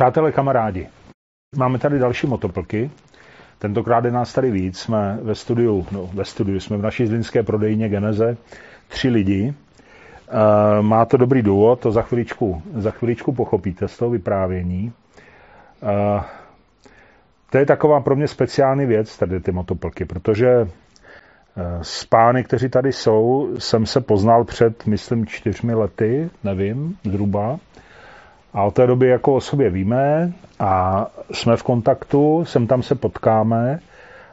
Přátelé, kamarádi, máme tady další motoplky. Tentokrát je nás tady víc. Jsme ve studiu, no ve studiu, jsme v naší zlínské prodejně Geneze. Tři lidi. E, má to dobrý důvod, to za chviličku, za chviličku pochopíte z toho vyprávění. E, to je taková pro mě speciální věc, tady ty motoplky, protože s pány, kteří tady jsou, jsem se poznal před, myslím, čtyřmi lety, nevím, zhruba. A od té doby jako o sobě víme a jsme v kontaktu, sem tam se potkáme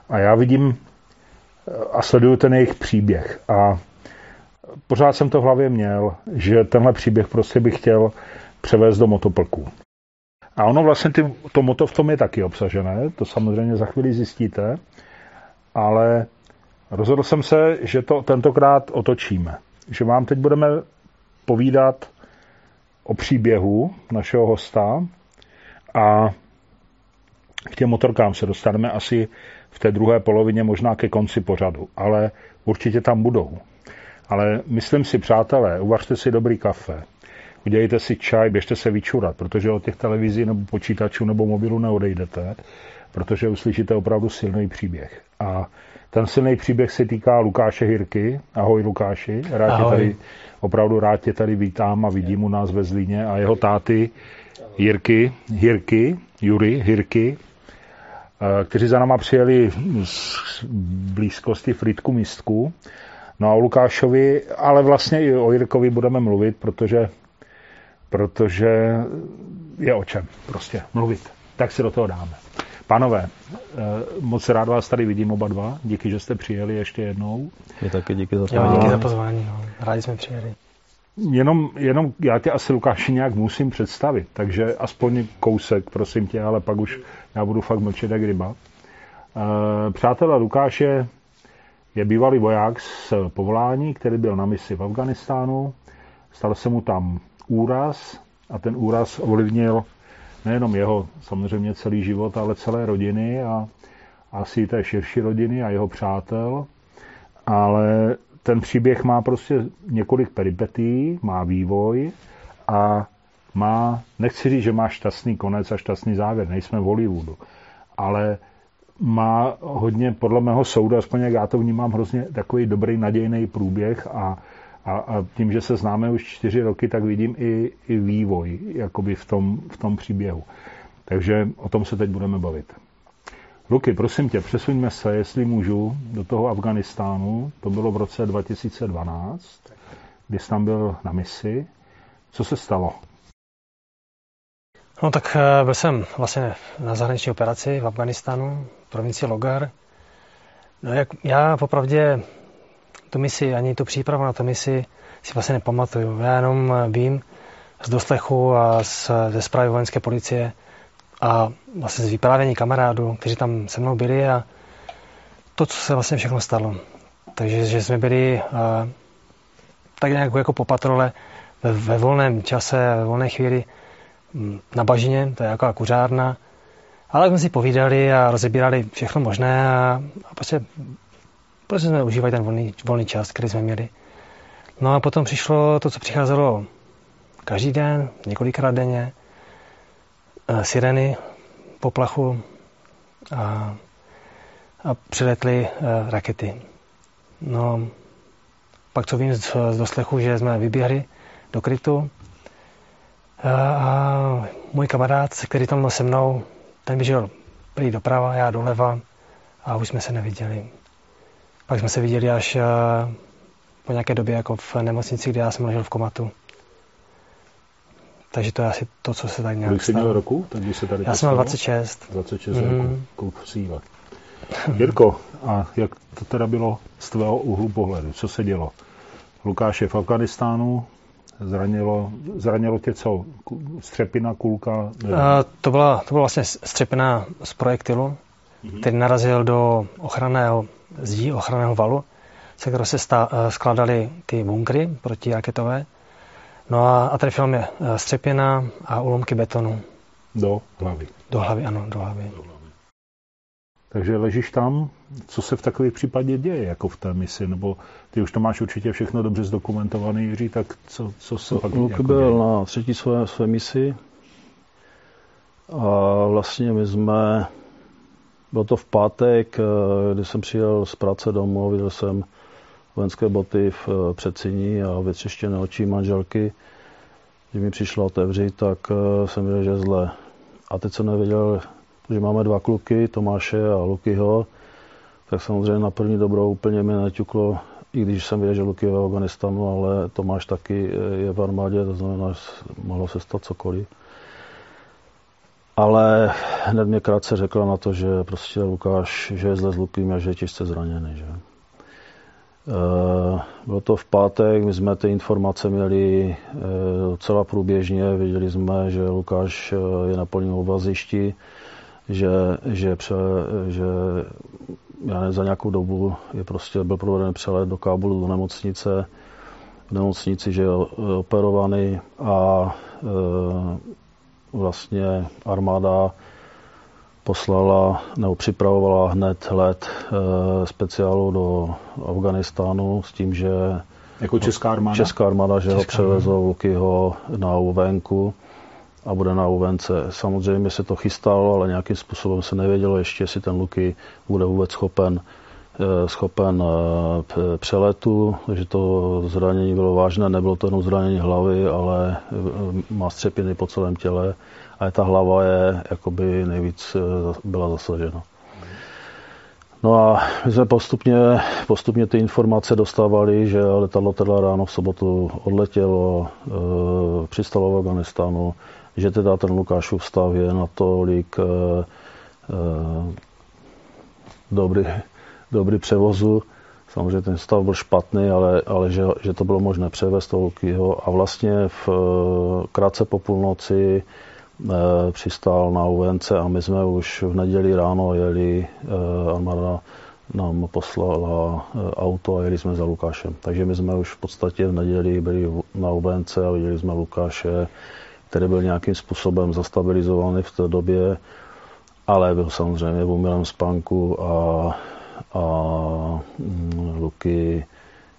a já vidím a sleduju ten jejich příběh. A pořád jsem to v hlavě měl, že tenhle příběh prostě bych chtěl převést do motoplku. A ono vlastně ty, to moto v tom je taky obsažené, to samozřejmě za chvíli zjistíte, ale rozhodl jsem se, že to tentokrát otočíme. Že vám teď budeme povídat o příběhu našeho hosta a k těm motorkám se dostaneme asi v té druhé polovině, možná ke konci pořadu, ale určitě tam budou. Ale myslím si, přátelé, uvařte si dobrý kafe, udělejte si čaj, běžte se vyčurat, protože od těch televizí nebo počítačů nebo mobilů neodejdete, protože uslyšíte opravdu silný příběh. A ten silný příběh se týká Lukáše Hirky. Ahoj Lukáši, rád Ahoj. Tě tady, opravdu rád tě tady vítám a vidím u nás ve Zlíně a jeho táty Jirky, Hirky, Jury, Hirky, eh, kteří za náma přijeli z blízkosti Fritku Místku. No a o Lukášovi, ale vlastně i o Jirkovi budeme mluvit, protože, protože je o čem prostě mluvit. Tak si do toho dáme. Pánové, eh, moc rád vás tady vidím oba dva. Díky, že jste přijeli ještě jednou. Je taky díky za pozvání. díky za pozvání. No. Rádi jsme přijeli. Jenom, jenom já tě asi Lukáši nějak musím představit, takže aspoň kousek, prosím tě, ale pak už já budu fakt mlčet jak ryba. Eh, přátelé, Lukáš je, je bývalý voják z povolání, který byl na misi v Afganistánu. Stal se mu tam úraz a ten úraz ovlivnil nejenom jeho samozřejmě celý život, ale celé rodiny a asi té širší rodiny a jeho přátel. Ale ten příběh má prostě několik peripetí, má vývoj a má, nechci říct, že má šťastný konec a šťastný závěr, nejsme v Hollywoodu, ale má hodně, podle mého soudu, aspoň jak já to vnímám, hrozně takový dobrý nadějný průběh a a, a tím, že se známe už čtyři roky, tak vidím i, i vývoj jakoby v tom, v tom příběhu. Takže o tom se teď budeme bavit. Luky, prosím tě, přesuňme se, jestli můžu, do toho Afganistánu. To bylo v roce 2012, kdy jsi tam byl na misi. Co se stalo? No tak eh, byl jsem vlastně na zahraniční operaci v Afganistánu, v provincii Logar. No jak já popravdě tu misi, ani tu přípravu na tu misi si vlastně nepamatuju. Já jenom vím z doslechu a z, ze zprávy vojenské policie a vlastně z vyprávění kamarádů, kteří tam se mnou byli a to, co se vlastně všechno stalo. Takže že jsme byli a, tak nějak jako po patrole ve, ve volném čase, ve volné chvíli na bažině, to je jako kuřárna, ale jsme si povídali a rozebírali všechno možné a, a prostě Prostě jsme užívali ten volný, volný čas, který jsme měli. No a potom přišlo to, co přicházelo každý den, několikrát denně. Eh, sireny, poplachu a, a přiletly uh, rakety. No, pak co vím z, z doslechu, že jsme vyběhli do krytu a, a můj kamarád, který tam byl se mnou, ten běžel prý doprava, já doleva a už jsme se neviděli. Pak jsme se viděli až eh, po nějaké době jako v nemocnici, kde já jsem ležel v komatu. Takže to je asi to, co se tak nějak Kolik jsi měl roku? Tak se tady já jsem měl 26. 26 mm. roku, kouk síle. Jirko, a jak to teda bylo z tvého úhlu pohledu? Co se dělo? Lukáš je v Afganistánu, zranilo, zranilo tě co? Střepina, kulka? Uh, to, byla, to byla vlastně střepina z projektilu, mm-hmm. který narazil do ochranného zdí ochranného valu, se kterého se stá, eh, skládaly ty bunkry protiraketové. No a, a trefil mě eh, střepina a ulomky betonu. Do hlavy. Do hlavy, ano, do hlavy. Do hlavy. Takže ležíš tam, co se v takových případě děje, jako v té misi, nebo ty už to máš určitě všechno dobře zdokumentovaný, Jiří, tak co, co se no, pak Luky jako byl děje? na třetí své, své misi A vlastně my jsme, bylo to v pátek, kdy jsem přijel z práce domů, viděl jsem vojenské boty v předsíní a vytřeštěné očí manželky. Když mi přišlo otevřít, tak jsem viděl, že zle. A teď jsem nevěděl, že máme dva kluky, Tomáše a Lukyho, tak samozřejmě na první dobrou úplně mi neťuklo, i když jsem věděl, že Luky je v Afganistanu, ale Tomáš taky je v armádě, to znamená, že mohlo se stát cokoliv. Ale hned mě krátce řekla na to, že prostě Lukáš, že je zle s Lukým a že je těžce zraněný. Že? Eh, bylo to v pátek, my jsme ty informace měli eh, docela průběžně, věděli jsme, že Lukáš eh, je na polním obazišti, že, že, pře, že já nevím, za nějakou dobu je prostě, byl proveden přelet do Kábulu, do nemocnice, v nemocnici, že je operovaný a vlastně armáda poslala nebo připravovala hned let e, speciálu do Afganistánu s tím, že jako česká armáda? Česká armáda, že česká ho převezou Lukyho na uvenku a bude na UVNC. Samozřejmě se to chystalo, ale nějakým způsobem se nevědělo ještě, jestli ten Luky bude vůbec schopen eh, schopen eh, přeletu, takže to zranění bylo vážné, nebylo to jenom zranění hlavy, ale eh, má střepiny po celém těle a ta hlava je jakoby nejvíc byla zasažena. No a my jsme postupně, postupně ty informace dostávali, že letadlo teda ráno v sobotu odletělo, e, přistalo v Afganistánu, že teda ten Lukášův stav je natolik e, e, dobrý, dobrý převozu. Samozřejmě ten stav byl špatný, ale, ale že, že to bylo možné převést toho Lukyho. A vlastně v, krátce po půlnoci Eh, přistál na UNC a my jsme už v neděli ráno jeli, eh, armáda nám poslala eh, auto a jeli jsme za Lukášem. Takže my jsme už v podstatě v neděli byli na UNC a viděli jsme Lukáše, který byl nějakým způsobem zastabilizovaný v té době, ale byl samozřejmě v umělém spánku a, a mm, Luky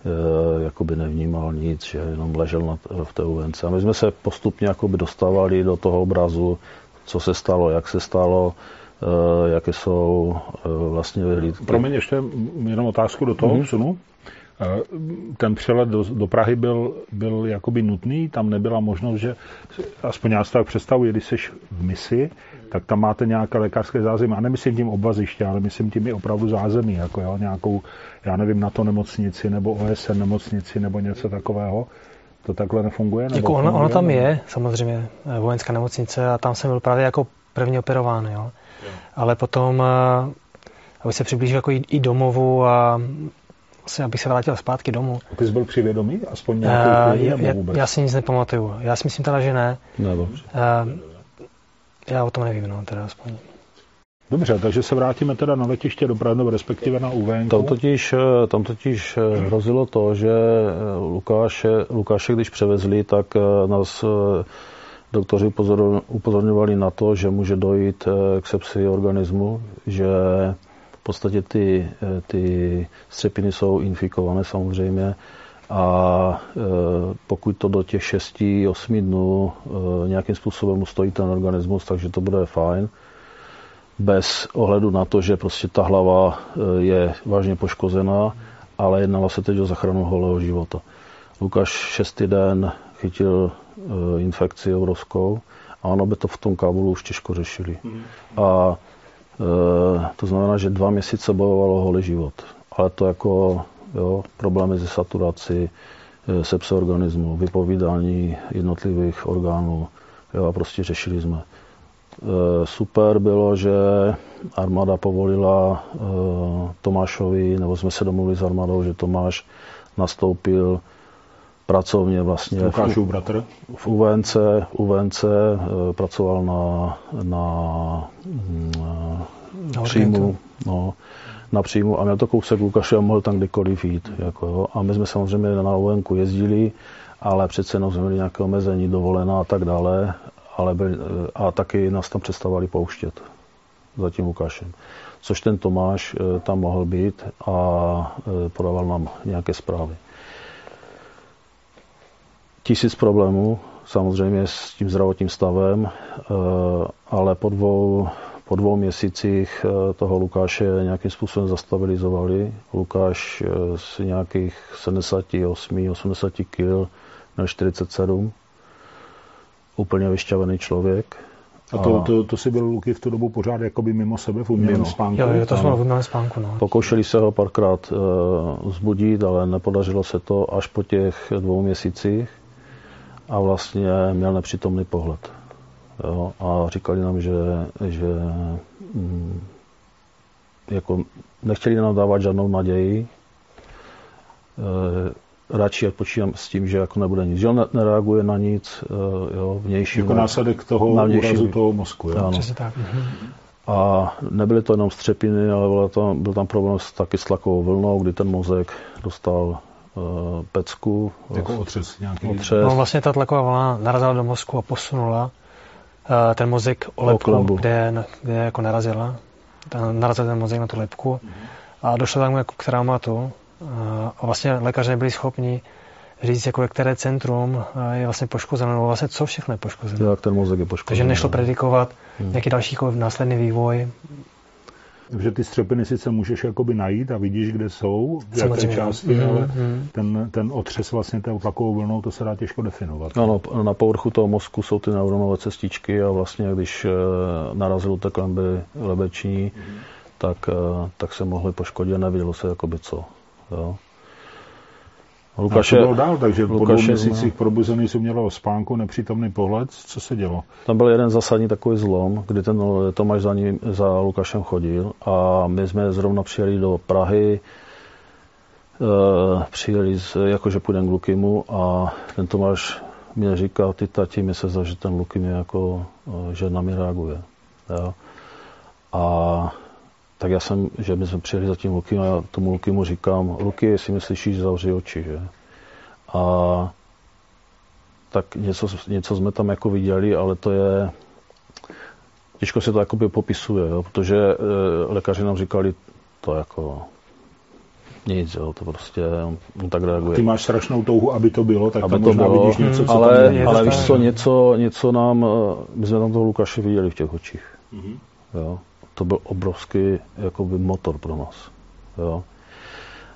Eh, jakoby nevnímal nic, že jenom ležel na, v té UNC. A my jsme se postupně jakoby dostávali do toho obrazu, co se stalo, jak se stalo, eh, jaké jsou eh, vlastně vyhlídky. Promiň ještě jenom otázku do toho mm-hmm. sunu. Ten přelet do, do Prahy byl, byl jakoby nutný, tam nebyla možnost, že aspoň já si tak představuji, když jsi v misi, tak tam máte nějaké lékařské zázemí. A nemyslím tím obvaziště, ale myslím tím i opravdu zázemí, jako jo, nějakou, já nevím, na to nemocnici nebo OSN nemocnici nebo něco takového. To takhle nefunguje? Nebo jako ono, ono tam je, samozřejmě, eh, vojenská nemocnice a tam jsem byl právě jako první operován, jo. jo. Ale potom, eh, aby se přiblížil jako i, i domovu a vlastně, abych se vrátil zpátky domů. A ty jsi byl při vědomí? Aspoň nějakou uh, já, já, já si nic nepamatuju. Já si myslím teda, že ne. Ne, dobře. Uh, já o tom nevím, no, teda aspoň. Dobře, takže se vrátíme teda na letiště do Brno, respektive na UVN. Tam totiž, eh, tam totiž eh, hrozilo to, že eh, Lukáše, Lukáše, když převezli, tak nás doktoři upozorňovali na to, že může dojít k sepsi organismu, že podstatě ty, ty střepiny jsou infikované samozřejmě a e, pokud to do těch 6-8 dnů e, nějakým způsobem ustojí ten organismus, takže to bude fajn. Bez ohledu na to, že prostě ta hlava je vážně poškozená, ale jednalo se teď o zachranu holého života. Lukáš šestý den chytil infekci obrovskou a ono by to v tom Kábulu už těžko řešili. A to znamená, že dva měsíce bojovalo holý život. Ale to jako jo, problémy se saturací, e, sepse organismu, vypovídání jednotlivých orgánů jo, a prostě řešili jsme. E, super bylo, že armáda povolila Tomášovi, nebo jsme se domluvili s armádou, že Tomáš nastoupil pracovně vlastně v, bratr. v UVNC, UVNC pracoval na, na, na příjmu, no, na příjmu a měl to kousek Lukaše a mohl tam kdykoliv jít. Jako, jo. A my jsme samozřejmě na Ovenku jezdili, ale přece jenom jsme měli nějaké omezení, dovolená a tak dále, ale byli, a taky nás tam přestávali pouštět za tím Lukášem. Což ten Tomáš eh, tam mohl být a eh, podával nám nějaké zprávy. Tisíc problémů samozřejmě s tím zdravotním stavem, ale po dvou, po dvou měsících toho Lukáše nějakým způsobem zastabilizovali. Lukáš z nějakých 78-80 kg na 47. Úplně vyšťavený člověk. A to, to, to si byl Luky v tu dobu pořád jakoby mimo sebe v umělém spánku? Jo, jo, to jsme v umělém spánku, no. Pokoušeli se ho párkrát uh, zbudit, ale nepodařilo se to až po těch dvou měsících a vlastně měl nepřítomný pohled. Jo, a říkali nám, že, že mm, jako nechtěli nám dávat žádnou naději, e, radši odpočívám s tím, že jako nebude nic. Že on nereaguje na nic eh, jo, vnější. Jako následek toho na vnější, úrazu toho mozku. Jo? Ano. tak. Mhm. A nebyly to jenom střepiny, ale byl tam, byl tam problém s taky s tlakovou vlnou, kdy ten mozek dostal pecku. Jako otřes nějaký. Otřes. No vlastně ta tlaková vlna narazila do mozku a posunula uh, ten mozek o lepku, kde, kde jako narazila. Narazil ten mozek na tu lepku a došlo tam jako k traumatu a vlastně lékaři nebyli schopni říct, jako které centrum je vlastně poškozeno, nebo vlastně co všechno je poškozeno. Jak ten mozek je poškozený. Takže nešlo predikovat hmm. nějaký další jako následný vývoj. Takže ty střepiny sice můžeš jakoby najít a vidíš, kde jsou, v jaké části, mm, ale mm. Ten, ten otřes vlastně té takovou vlnou, to se dá těžko definovat. Ano, na povrchu toho mozku jsou ty neuronové cestičky a vlastně když eh, narazil té klemby lebeční, mm. tak, eh, tak se mohly poškodit, nevidělo se jakoby co. Jo. Lukáše, a to bylo dál, takže Lukáše, po dvou měsících probuzený si mělo spánku, nepřítomný pohled. Co se dělo? Tam byl jeden zásadní takový zlom, kdy ten Tomáš za, ním, za Lukášem chodil a my jsme zrovna přijeli do Prahy, e, přijeli, z, jakože půjdeme k Lukimu a ten Tomáš mě říkal, ty tati, mi se zdá, že ten Lukim je jako, eh, že na mě reaguje. Jo. A tak já jsem, že my jsme přijeli za tím Lukim a já tomu Lukimu říkám, Luky, jestli mi slyšíš, zavři oči, že? A tak něco, něco jsme tam jako viděli, ale to je, těžko se to jakoby popisuje, jo? protože e, lékaři nám říkali, to jako nic, jo, to prostě on tak reaguje. Ty máš strašnou touhu, aby to bylo, tak aby tam to možná bylo, vidíš něco, co ale, tam ale víš co, něco, něco nám, e, my jsme tam toho Lukáše viděli v těch očích. Mm-hmm. Jo to byl obrovský jakoby motor pro nás. Jo.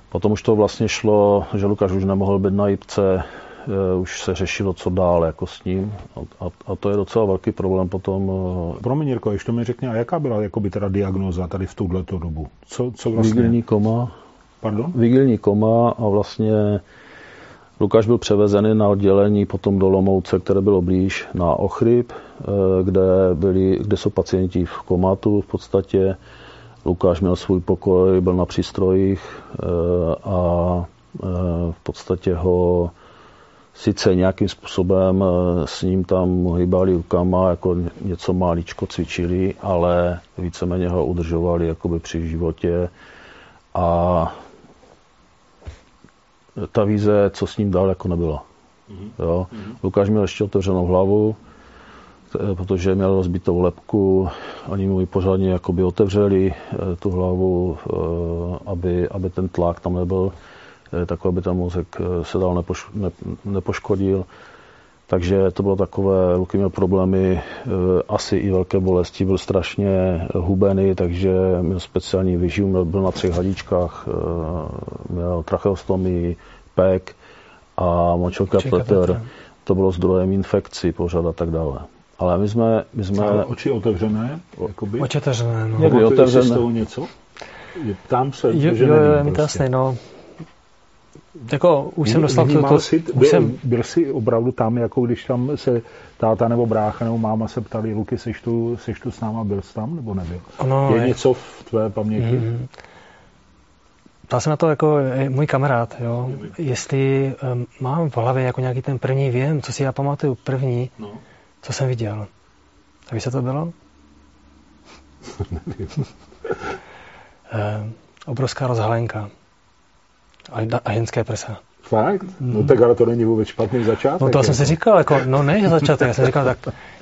Potom už to vlastně šlo, že Lukáš už nemohl být na jipce, e, už se řešilo, co dál jako s ním. A, a, a to je docela velký problém potom. E, Promiň, Jirko, ještě mi řekni, a jaká byla jakoby teda diagnoza tady v tuhle dobu? Co, co vlastně? Vigilní koma. Pardon? Vigilní koma a vlastně Lukáš byl převezený na oddělení potom do Lomouce, které bylo blíž na Ochryb, eh, kde, byli, kde jsou pacienti v komatu v podstatě. Lukáš měl svůj pokoj, byl na přístrojích eh, a eh, v podstatě ho sice nějakým způsobem s ním tam hýbali rukama, jako něco máličko cvičili, ale víceméně ho udržovali jakoby při životě a ta víze, co s ním dál, jako nebyla. Mm-hmm. Jo. Mm-hmm. Lukáš měl ještě otevřenou hlavu, protože měl rozbitou lepku, oni mu ji pořádně jakoby otevřeli eh, tu hlavu, eh, aby, aby ten tlak tam nebyl, eh, tak aby ten mozek se dál nepoš, ne, nepoškodil. Takže to bylo takové, Luky měl problémy, asi i velké bolesti, byl strašně hubený, takže měl speciální vyživ, byl na třech hadičkách, měl tracheostomii, pek a močokapleter. To bylo zdrojem infekcí pořád a tak dále. Ale my jsme... My jsme Ale oči otevřené? Jakoby? Oči otevřené, no. Někdy otevřené. z toho něco? Tam se, jo, že jo, nevím, jo, mi to prostě. jasný, no. Jako už jsem dostal to, to jsi, byl, jsem... byl jsi opravdu tam, jako když tam se táta nebo brácha nebo máma se ptali, Luky, seš tu, seš tu s náma, byl jsi tam nebo nebyl? Ono, je, je něco v tvé paměti? Mm-hmm. Ptal se na to jako můj kamarád, jo, jestli um, mám v hlavě jako nějaký ten první věm, co si já pamatuju první, no. co jsem viděl. A víš, co to bylo? Nevím. um, obrovská rozhalenka a, a ženské prsa. Fakt? No hmm. tak ale to není vůbec špatný začátek. No to jako. jsem si říkal, jako, no ne, že začátek, já jsem říkal, tak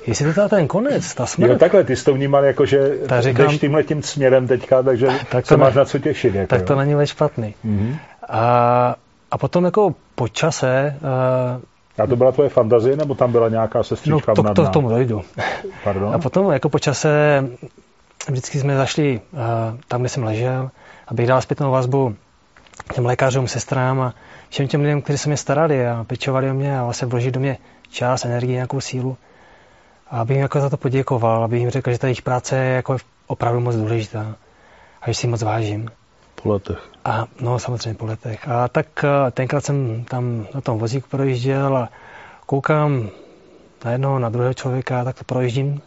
jestli to je ten konec, ta smrt. Jo, takhle, ty jsi to vnímal jako, že tak říkám, jdeš tímhle tím směrem teďka, takže tak se ne, máš na co těšit. Jako, tak to jo. není vůbec špatný. Mm-hmm. A, a potom jako po čase uh, A to byla tvoje fantazie, nebo tam byla nějaká sestřička no, to, to, k tomu dojdu. Pardon? A potom jako po čase vždycky jsme zašli uh, tam, kde jsem ležel, abych dal zpětnou vazbu těm lékařům, sestrám a všem těm lidem, kteří se mě starali a pečovali o mě a vlastně vložili do mě čas, energii, nějakou sílu. A abych jim jako za to poděkoval, abych jim řekl, že ta jejich práce je jako opravdu moc důležitá a že si moc vážím. Po letech. A, no, samozřejmě po letech. A tak eh, tenkrát jsem tam na tom vozíku projížděl a koukám na jednoho, na druhého člověka, tak to projíždím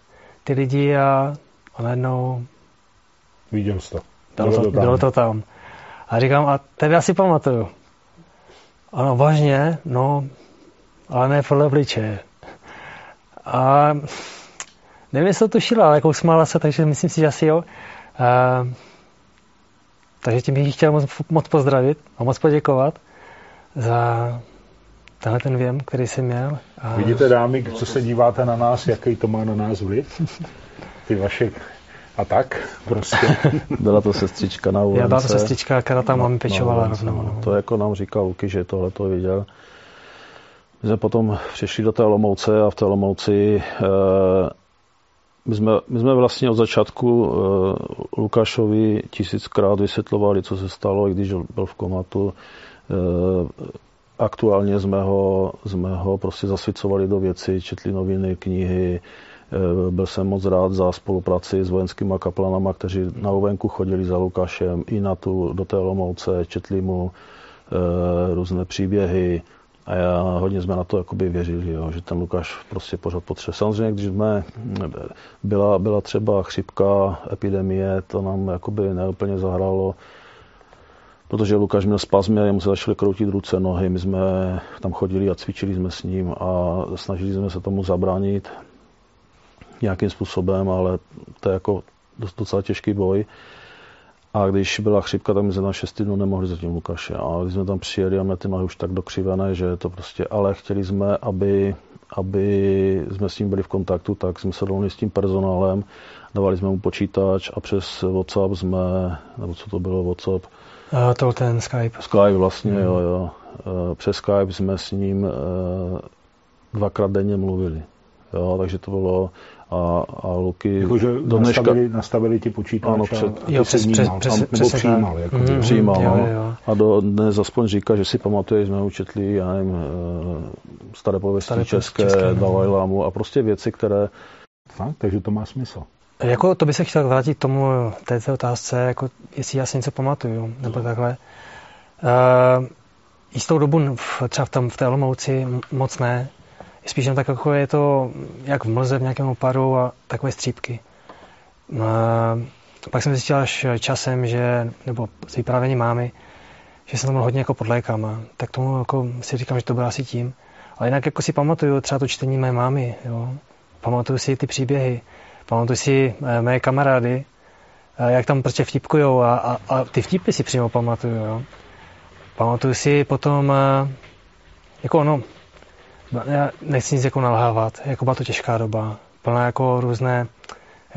ty lidi a, a najednou... Viděl jsi to. To, bylo to tam. A říkám, a tebe asi pamatuju. Ano, vážně, no, ale ne podle obličeje. A nevím, jestli to tušila, ale jako usmála se, takže myslím si, že asi jo. A, takže tím bych chtěl moc, moc pozdravit a moc poděkovat za tenhle ten věm, který jsem měl. A... Vidíte, dámy, co se díváte na nás, jaký to má na nás vliv? Ty vaše a tak, prostě. Byla to sestřička na UNC. Já byla to sestřička, která tam no, pečovala no, rovnou. No. To jako nám říkal Luky, že tohle to viděl. My jsme potom přišli do té Lomouce a v té Lomouci eh, my jsme, my jsme vlastně od začátku uh, Lukášovi tisíckrát vysvětlovali, co se stalo, i když byl v komatu. Uh, aktuálně jsme ho, jsme ho prostě zasvěcovali do věci, četli noviny, knihy. Uh, byl jsem moc rád za spolupráci s vojenskými kaplanama, kteří na Ovenku chodili za Lukášem i na tu, do té Lomouce, četli mu uh, různé příběhy. A já hodně jsme na to jakoby věřili, jo, že ten Lukáš prostě pořád potřebuje. Samozřejmě, když jsme, byla, byla třeba chřipka, epidemie, to nám jakoby neúplně zahrálo, protože Lukáš měl spazmy a jemu se začaly kroutit ruce, nohy. My jsme tam chodili a cvičili jsme s ním a snažili jsme se tomu zabránit nějakým způsobem, ale to je jako docela těžký boj. A když byla chřipka, tak my jsme tam 6 dnů nemohli zatím Lukáše. A když jsme tam přijeli a měli ty nohy už tak dokřivené, že to prostě, ale chtěli jsme, aby, aby jsme s ním byli v kontaktu, tak jsme se domluvili s tím personálem, dávali jsme mu počítač a přes WhatsApp jsme, nebo co to bylo WhatsApp? Uh, to ten Skype. Skype vlastně, mm. jo, jo. Uh, přes Skype jsme s ním uh, dvakrát denně mluvili. Jo, takže to bylo a, a Luky jako, že do dneška... nastavili, nastavili ti počítač ano, před, a, jo, přes, přes, přes, nebo přes, přijímal. Jako mm, přijímal, jo, no. jo. A do dnes aspoň říká, že si pamatuje, že jsme učetli, já nevím, eh, staré pověsti staré české, české no. Dalai Lámu a prostě věci, které... Fakt, takže to má smysl. Jako to by se chtěl vrátit tomu této otázce, jako jestli já si něco pamatuju, nebo no. takhle. Uh, jistou dobu v, třeba v, tom, v té Olomouci moc ne, Spíš tak jako je to jak v mlze v nějakém opadu a takové střípky. A pak jsem zjistil až časem, že, nebo s vyprávěním mámy, že jsem tam hodně jako pod lékama. Tak tomu jako si říkám, že to bylo asi tím. Ale jinak jako si pamatuju třeba to čtení mé mámy, jo. Pamatuju si ty příběhy, pamatuju si eh, mé kamarády, eh, jak tam prostě vtipkujou a, a, a ty vtipy si přímo pamatuju, jo. Pamatuju si potom, eh, jako ono, já nechci nic jako nalhávat, jako byla to těžká doba, plná jako různé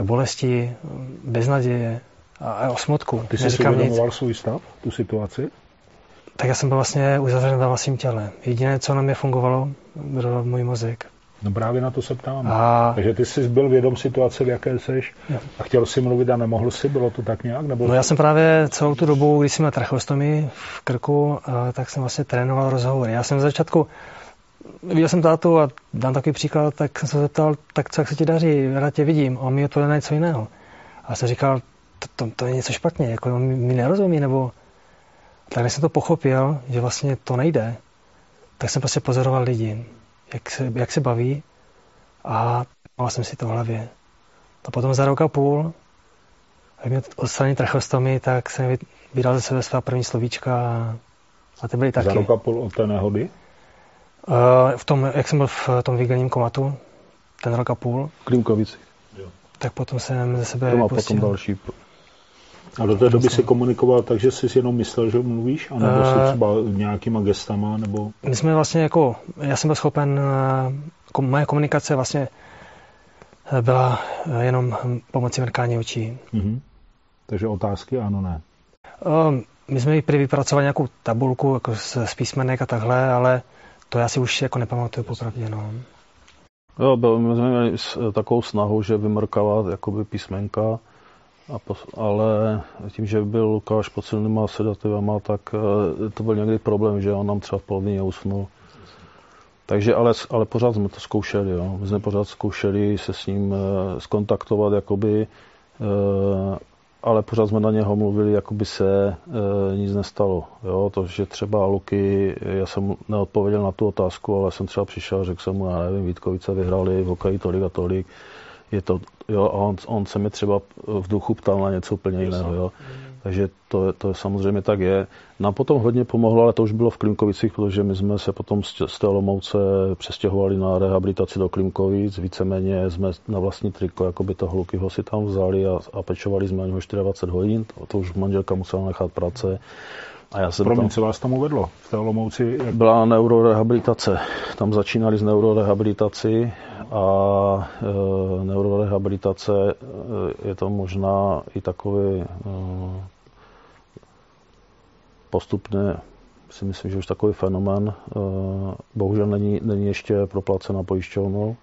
bolesti, beznaděje a, a o smutku. Ty jsi si uvědomoval svůj stav, tu situaci? Tak já jsem byl vlastně uzavřen ve vlastním těle. Jediné, co na mě fungovalo, byl můj mozek. No právě na to se ptám. A... Takže ty jsi byl vědom situace, v jaké jsi a chtěl si mluvit a nemohl si, bylo to tak nějak? Nebo... No já jsem právě celou tu dobu, když jsem měl tracheostomii v krku, tak jsem vlastně trénoval rozhovory. Já jsem v začátku viděl jsem tátu a dám takový příklad, tak jsem se zeptal, tak co, jak se ti daří, rád tě vidím. A on mi odpověděl něco jiného. A jsem říkal, to, to, to, je něco špatně, jako on mi nerozumí, nebo... Tak jsem to pochopil, že vlastně to nejde, tak jsem prostě pozoroval lidi, jak se, jak se baví a mal jsem si to v hlavě. A potom za rok a půl, jak mě odstranit trachostomy, tak jsem vydal ze sebe svá první slovíčka a, a ty byly taky. Za rok a půl od té nehody? Eh, v tom, jak jsem byl v tom výgenním komatu, ten rok a půl. Klimkovici. Tak potom jsem ze sebe To má potom další. A do té doby si komunikoval tak, že jsi jenom myslel, že mluvíš? A nebo uh, jsi třeba nějakýma gestama? Nebo... My jsme vlastně jako, já jsem byl schopen, eh, moje komunikace vlastně byla jenom pomocí mrkání očí. Uh-huh. Takže otázky ano, ne? Uh, my jsme i vypracovali nějakou tabulku jako s, s písmenek a takhle, ale to já si už jako nepamatuju popravdě, no. Jo, byl, my jsme měli takovou snahu, že vymrkávat jakoby písmenka, a pos, ale tím, že byl Lukáš pod silnýma sedativama, tak eh, to byl někdy problém, že on nám třeba v polovině usnul. Takže ale, ale pořád jsme to zkoušeli, jo. My jsme pořád zkoušeli se s ním e, skontaktovat, jakoby, ale pořád jsme na něho mluvili, jako by se e, nic nestalo. Jo. To, že třeba Luky, já jsem neodpověděl na tu otázku, ale jsem třeba přišel, řekl jsem mu, já nevím, Vítkovice vyhrali v hokeji tolik a tolik, je to, jo, a on, on se mi třeba v duchu ptal na něco úplně jiného, jo. Takže to, to samozřejmě tak je. Nám potom hodně pomohlo, ale to už bylo v Klimkovicích, protože my jsme se potom z té Olomouce přestěhovali na rehabilitaci do Klimkovic. Víceméně jsme na vlastní triko, jako by toho Lukyho si tam vzali a, a pečovali jsme na něho 24 hodin. To, to už manželka musela nechat práce. A já jsem Promiň, tam... co vás tam uvedlo v té Olomouci? Jak... Byla neurorehabilitace. Tam začínali s neurorehabilitací a e, neurorehabilitace e, je to možná i takový e, postupně si myslím, že už takový fenomén e, bohužel není, není ještě proplacená pojišťovnou,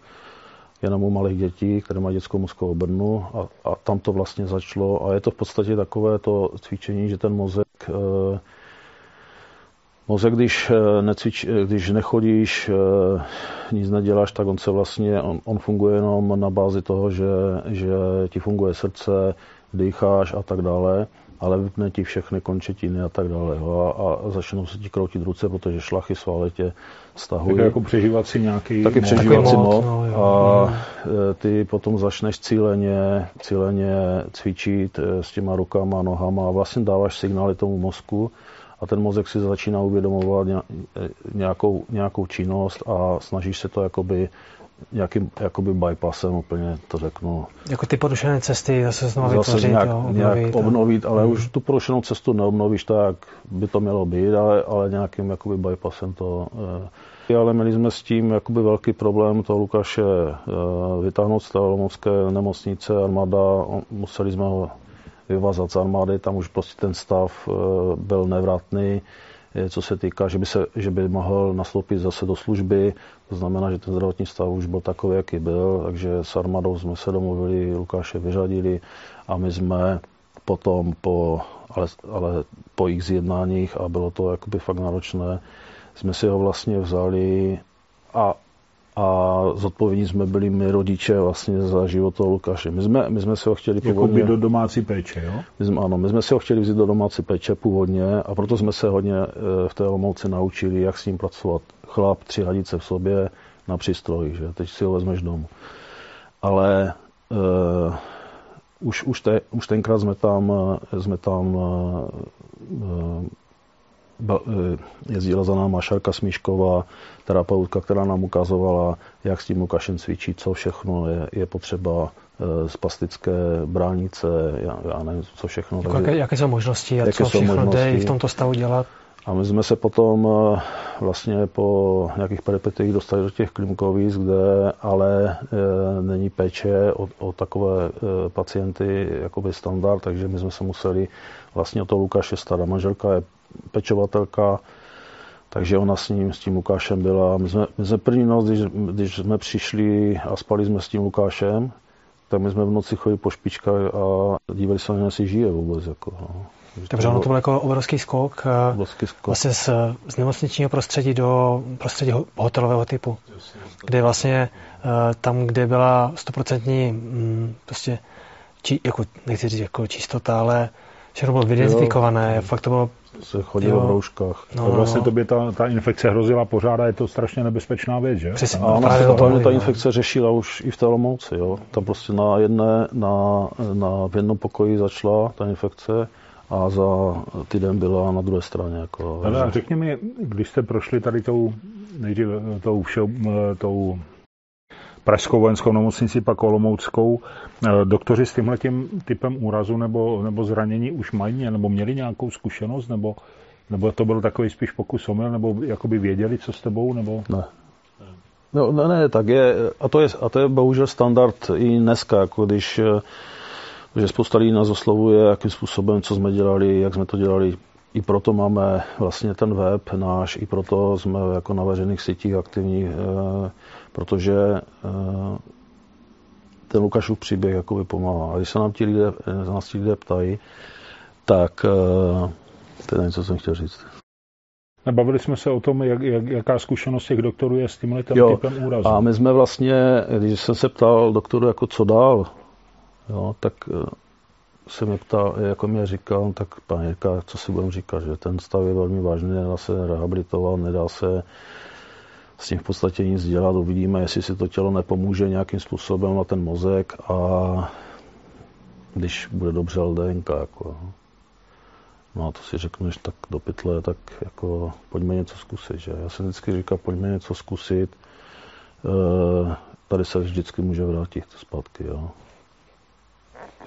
jenom u malých dětí, které mají dětskou mozkovou obrnu a, a tam to vlastně začalo. A je to v podstatě takové to cvičení, že ten mozek e, Mozek, když, eh, necvič, eh, když nechodíš, eh, nic neděláš, tak on se vlastně, on, on funguje jenom na bázi toho, že, že ti funguje srdce, dýcháš a tak dále, ale vypne ti všechny končetiny a tak dále. Jo, a, a začnou se ti kroutit ruce, protože šlachy svaly tě stahují. Tak jako přežívat nějaký Taky přežívat si mod. No, a ty potom začneš cíleně, cíleně cvičit s těma rukama, nohama a vlastně dáváš signály tomu mozku, a ten mozek si začíná uvědomovat nějakou, nějakou činnost a snažíš se to jakoby nějakým jakoby bypassem úplně to řeknu. Jako ty porušené cesty zase znovu zase vytvořit, nějak, jo, obnovit. Nějak obnovit, ale mm. už tu porušenou cestu neobnovíš tak, by to mělo být, ale, ale nějakým jakoby bypassem to... Eh. Ale měli jsme s tím jakoby velký problém toho Lukáše eh, vytáhnout z té nemocnice, armáda, museli jsme ho vyvazat z armády, tam už prostě ten stav eh, byl nevratný, eh, co se týká, že by, se, že by mohl nastoupit zase do služby, to znamená, že ten zdravotní stav už byl takový, jaký byl, takže s armádou jsme se domluvili, Lukáše vyřadili a my jsme potom po, ale, ale po jich zjednáních a bylo to jakoby fakt náročné, jsme si ho vlastně vzali a a zodpovědní jsme byli my rodiče vlastně za život toho Lukáše. My jsme, my jsme si ho chtěli původně... Jako do domácí péče, jo? My jsme, ano, my jsme si ho chtěli vzít do domácí péče původně a proto jsme se hodně eh, v té Olomouci naučili, jak s ním pracovat. Chlap, tři hadice v sobě na přístroji, že? Teď si ho vezmeš domů. Ale uh, už, už, te, už tenkrát jsme tam, eh, jsme tam uh, Eh, jezdila za náma Šarka Smíšková, terapeutka, která nám ukazovala, jak s tím Lukášem cvičí, co všechno je, je potřeba z plastické bránice, já, já nevím, co všechno. Jako takže, jaké jsou možnosti a co všechno možnosti. jde v tomto stavu dělat? A my jsme se potom eh, vlastně po nějakých peripetích dostali do těch klimkovíc, kde ale e, není péče o, o takové e, pacienty jakoby standard, takže my jsme se museli vlastně o to Lukáše starat. Manželka je pečovatelka, takže ona s ním, s tím Lukášem byla. My jsme, my jsme první noc, když, když jsme přišli a spali jsme s tím Lukášem, tak my jsme v noci chodili po špičkách a dívali se na něj, jestli žije vůbec. Jako, no. Takže ono to byl jako obrovský skok, eh, obrovský skok. vlastně z, z nemocničního prostředí do prostředí hotelového typu, kde vlastně eh, tam, kde byla stoprocentní mm, prostě, či, jako, nechci říct jako čistota, ale všechno bylo vyidentifikované, fakt to bylo se chodilo v rouškách. No, tak vlastně no. tobě ta, ta infekce hrozila pořád a je to strašně nebezpečná věc, že? Přesně. A ona se totálně ta infekce řešila už i v té Lomouci, jo. Tam prostě na jedné, na, na, v jednom pokoji začala ta infekce a za týden byla na druhé straně. Jako, Ale že... řekni mi, když jste prošli tady tou, nejdřív tou, všeho, tou Pražskou vojenskou nemocnici, pak Olomouckou. Eh, doktoři s tímhle tím typem úrazu nebo, nebo zranění už mají, nebo měli nějakou zkušenost, nebo, nebo to byl takový spíš pokus omyl, nebo jakoby věděli, co s tebou, nebo... Ne. No, ne, ne, tak je, a to je, a to je bohužel standard i dneska, jako když, eh, že spousta lidí nás oslovuje, jakým způsobem, co jsme dělali, jak jsme to dělali i proto máme vlastně ten web náš, i proto jsme jako na veřejných sítích aktivní, protože ten Lukášův příběh jakoby pomáhá. A když se nám ti lidé, nás ti lidé ptají, tak to je něco, co jsem chtěl říct. Bavili jsme se o tom, jak, jak, jaká zkušenost těch doktorů je s tímhle typem úrazu. A my jsme vlastně, když jsem se ptal doktoru, jako co dál, jo, tak eh, se mě ptal, jako mě říkal, tak pán Jirka, co si budeme říkat, že ten stav je velmi vážný, nedá se rehabilitovat, nedá se s tím v podstatě nic dělat, uvidíme, jestli si to tělo nepomůže nějakým způsobem na ten mozek a když bude dobře LDNK. Jako. No a to si řekneš tak do pytle, tak jako pojďme něco zkusit, že? Já jsem vždycky říkal, pojďme něco zkusit, e, tady se vždycky může vrátit zpátky, jo.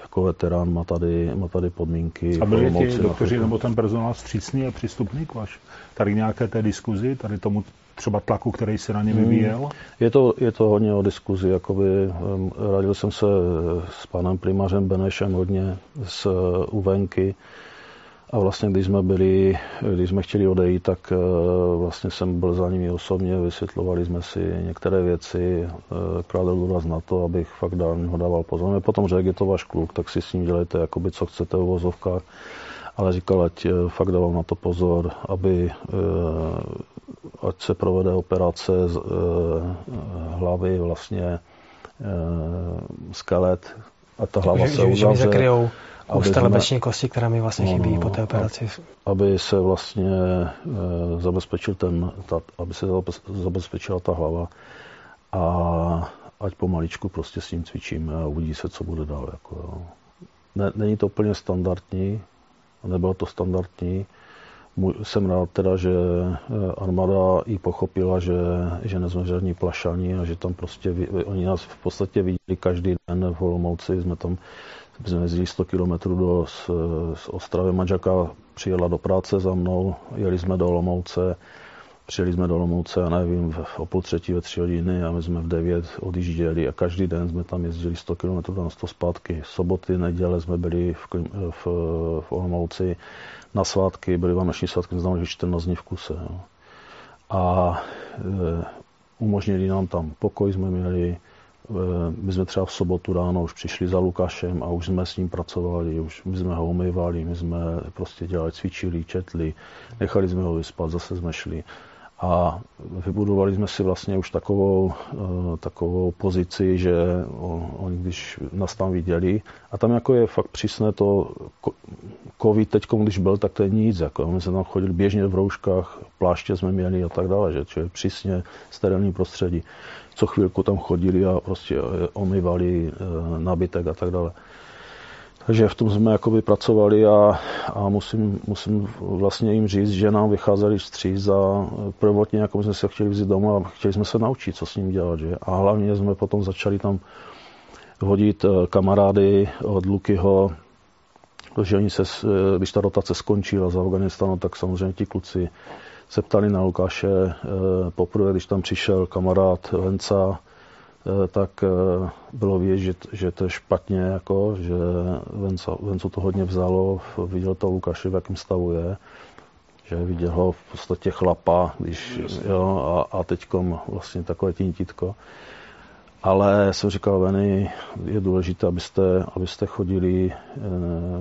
Jako veterán má tady, má tady podmínky. A byli ti doktoři nebo ten personál střícný a přístupný k vaš? Tady nějaké té diskuzi, tady tomu třeba tlaku, který se na ně hmm. vyvíjel? Hmm. Je, to, je to hodně o diskuzi. Jakoby, radil jsem se s panem primářem Benešem hodně z Uvenky, a vlastně, když jsme byli, když jsme chtěli odejít, tak eh, vlastně jsem byl za nimi osobně, vysvětlovali jsme si některé věci, eh, kládal důraz na to, abych fakt dál ho dával pozor. Mě potom řekl, je to váš kluk, tak si s ním dělejte, jakoby, co chcete v vozovkách. Ale říkal, ať eh, fakt dávám na to pozor, aby ať se provede operace z hlavy, vlastně skelet, a ta hlava že, se uzavře Husté lebeční kosti, která mi vlastně no, chybí no, po té operaci. Aby se vlastně e, zabezpečil ten, ta, aby se zabezpečila ta hlava a ať pomaličku prostě s ním cvičíme a uvidí se, co bude dál. Jako, jo. Ne, není to úplně standardní, nebylo to standardní. Jsem rád teda, že eh, armáda i pochopila, že, že nejsme žádní plašani a že tam prostě, oni nás v podstatě viděli každý den v Olomouci, jsme tam jsme jezdili 100 km do, z, z Ostravy. Manželka přijela do práce za mnou, jeli jsme do Olomouce, přijeli jsme do Olomouce, já nevím, v, o půl třetí ve tři hodiny a my jsme v devět odjížděli a každý den jsme tam jezdili 100 km na 100 zpátky. Soboty, neděle jsme byli v, v, v Olomouci na svátky, byly vánoční svátky, znamená, že 14 dní v kuse. Jo. A e, umožnili nám tam pokoj, jsme měli, Eh, my jsme třeba v sobotu ráno už přišli za Lukášem a už jsme s ním pracovali, už my jsme ho umývali, my jsme prostě dělali, cvičili, četli, nechali jsme ho vyspat, zase jsme šli. A vybudovali jsme si vlastně už takovou, eh, takovou pozici, že oni když nás tam viděli, a tam jako je fakt přísné to, covid teď, když byl, tak to je nic, jako. My jsme tam chodili běžně v rouškách, pláště jsme měli a tak dále, že? Čili přísně sterilní prostředí. Co chvilku tam chodili a prostě omývali eh, nabytek a tak dále. Takže v tom jsme jakoby pracovali a, a musím, musím vlastně jim říct, že nám vycházeli vstříc a prvotně jako jsme se chtěli vzít domů a chtěli jsme se naučit, co s ním dělat. Že? A hlavně jsme potom začali tam hodit eh, kamarády od Lukyho, protože oni se, když ta rotace skončila z Afganistanu, tak samozřejmě ti kluci se ptali na Lukáše. Eh, poprvé, když tam přišel kamarád Venca, eh, tak eh, bylo vidět, že, že to je špatně, jako, že Vencu to hodně vzalo, viděl to Lukáše, v jakém stavu je, že viděl ho v podstatě chlapa, když, jo, a, a teďkom vlastně takové tintítko. Ale jsem říkal, Veny, je důležité, abyste, abyste chodili, eh,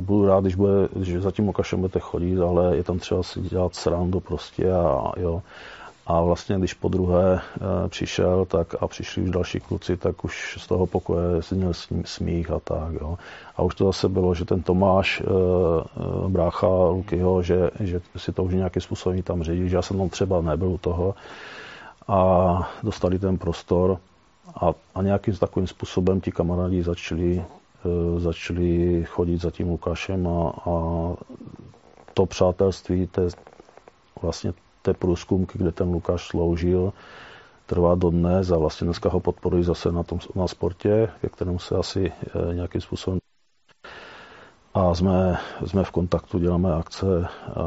budu rád, když, bude, když za tím okašem budete chodit, ale je tam třeba si dělat srandu prostě a, jo. A vlastně, když po druhé e, přišel tak a přišli už další kluci, tak už z toho pokoje ním smích a tak. Jo. A už to zase bylo, že ten Tomáš, e, brácha Lukyho, že, že si to už nějakým způsobem tam řídil, že já jsem tam třeba nebyl u toho a dostali ten prostor a, a nějakým takovým způsobem ti kamarádi začali, začali chodit za tím Lukášem a, a to přátelství té, vlastně té průzkumky, kde ten Lukáš sloužil, trvá do dnes a vlastně dneska ho podporují zase na, tom, na sportě, ke kterému se asi e, nějakým způsobem a jsme, jsme v kontaktu, děláme akce a,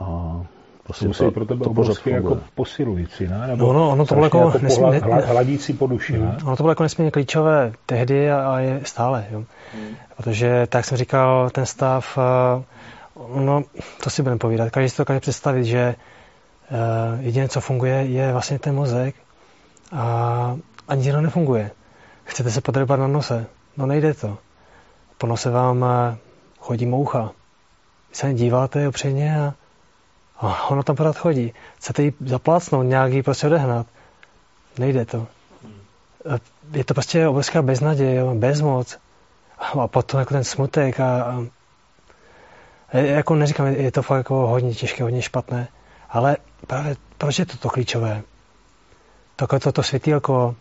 a Prostě to musí to, pro tebe to obrovsky jako posilující, ne? Nebo no, no, ono to bylo jako, jako nesmí, ne, hladící po duši, ne? Ono to bylo jako nesmírně klíčové tehdy a, a je stále, jo. Hmm. Protože, tak jsem říkal, ten stav, no, to si budeme povídat. Každý si to dokáže představit, že jediné, co funguje, je vlastně ten mozek a ani to nefunguje. Chcete se podrbat na nose? No nejde to. Po nose vám uh, chodí moucha. Vy se díváte upřejmě a, a ono tam pořád chodí. Chcete ji zaplácnout, nějak ji prostě odehnat. Nejde to. Je to prostě obrovská beznaděj, bezmoc. A potom jako ten smutek a, a jako neříkám, je to fakt jako hodně těžké, hodně špatné, ale právě proč je to to klíčové? Takové to, to světýlko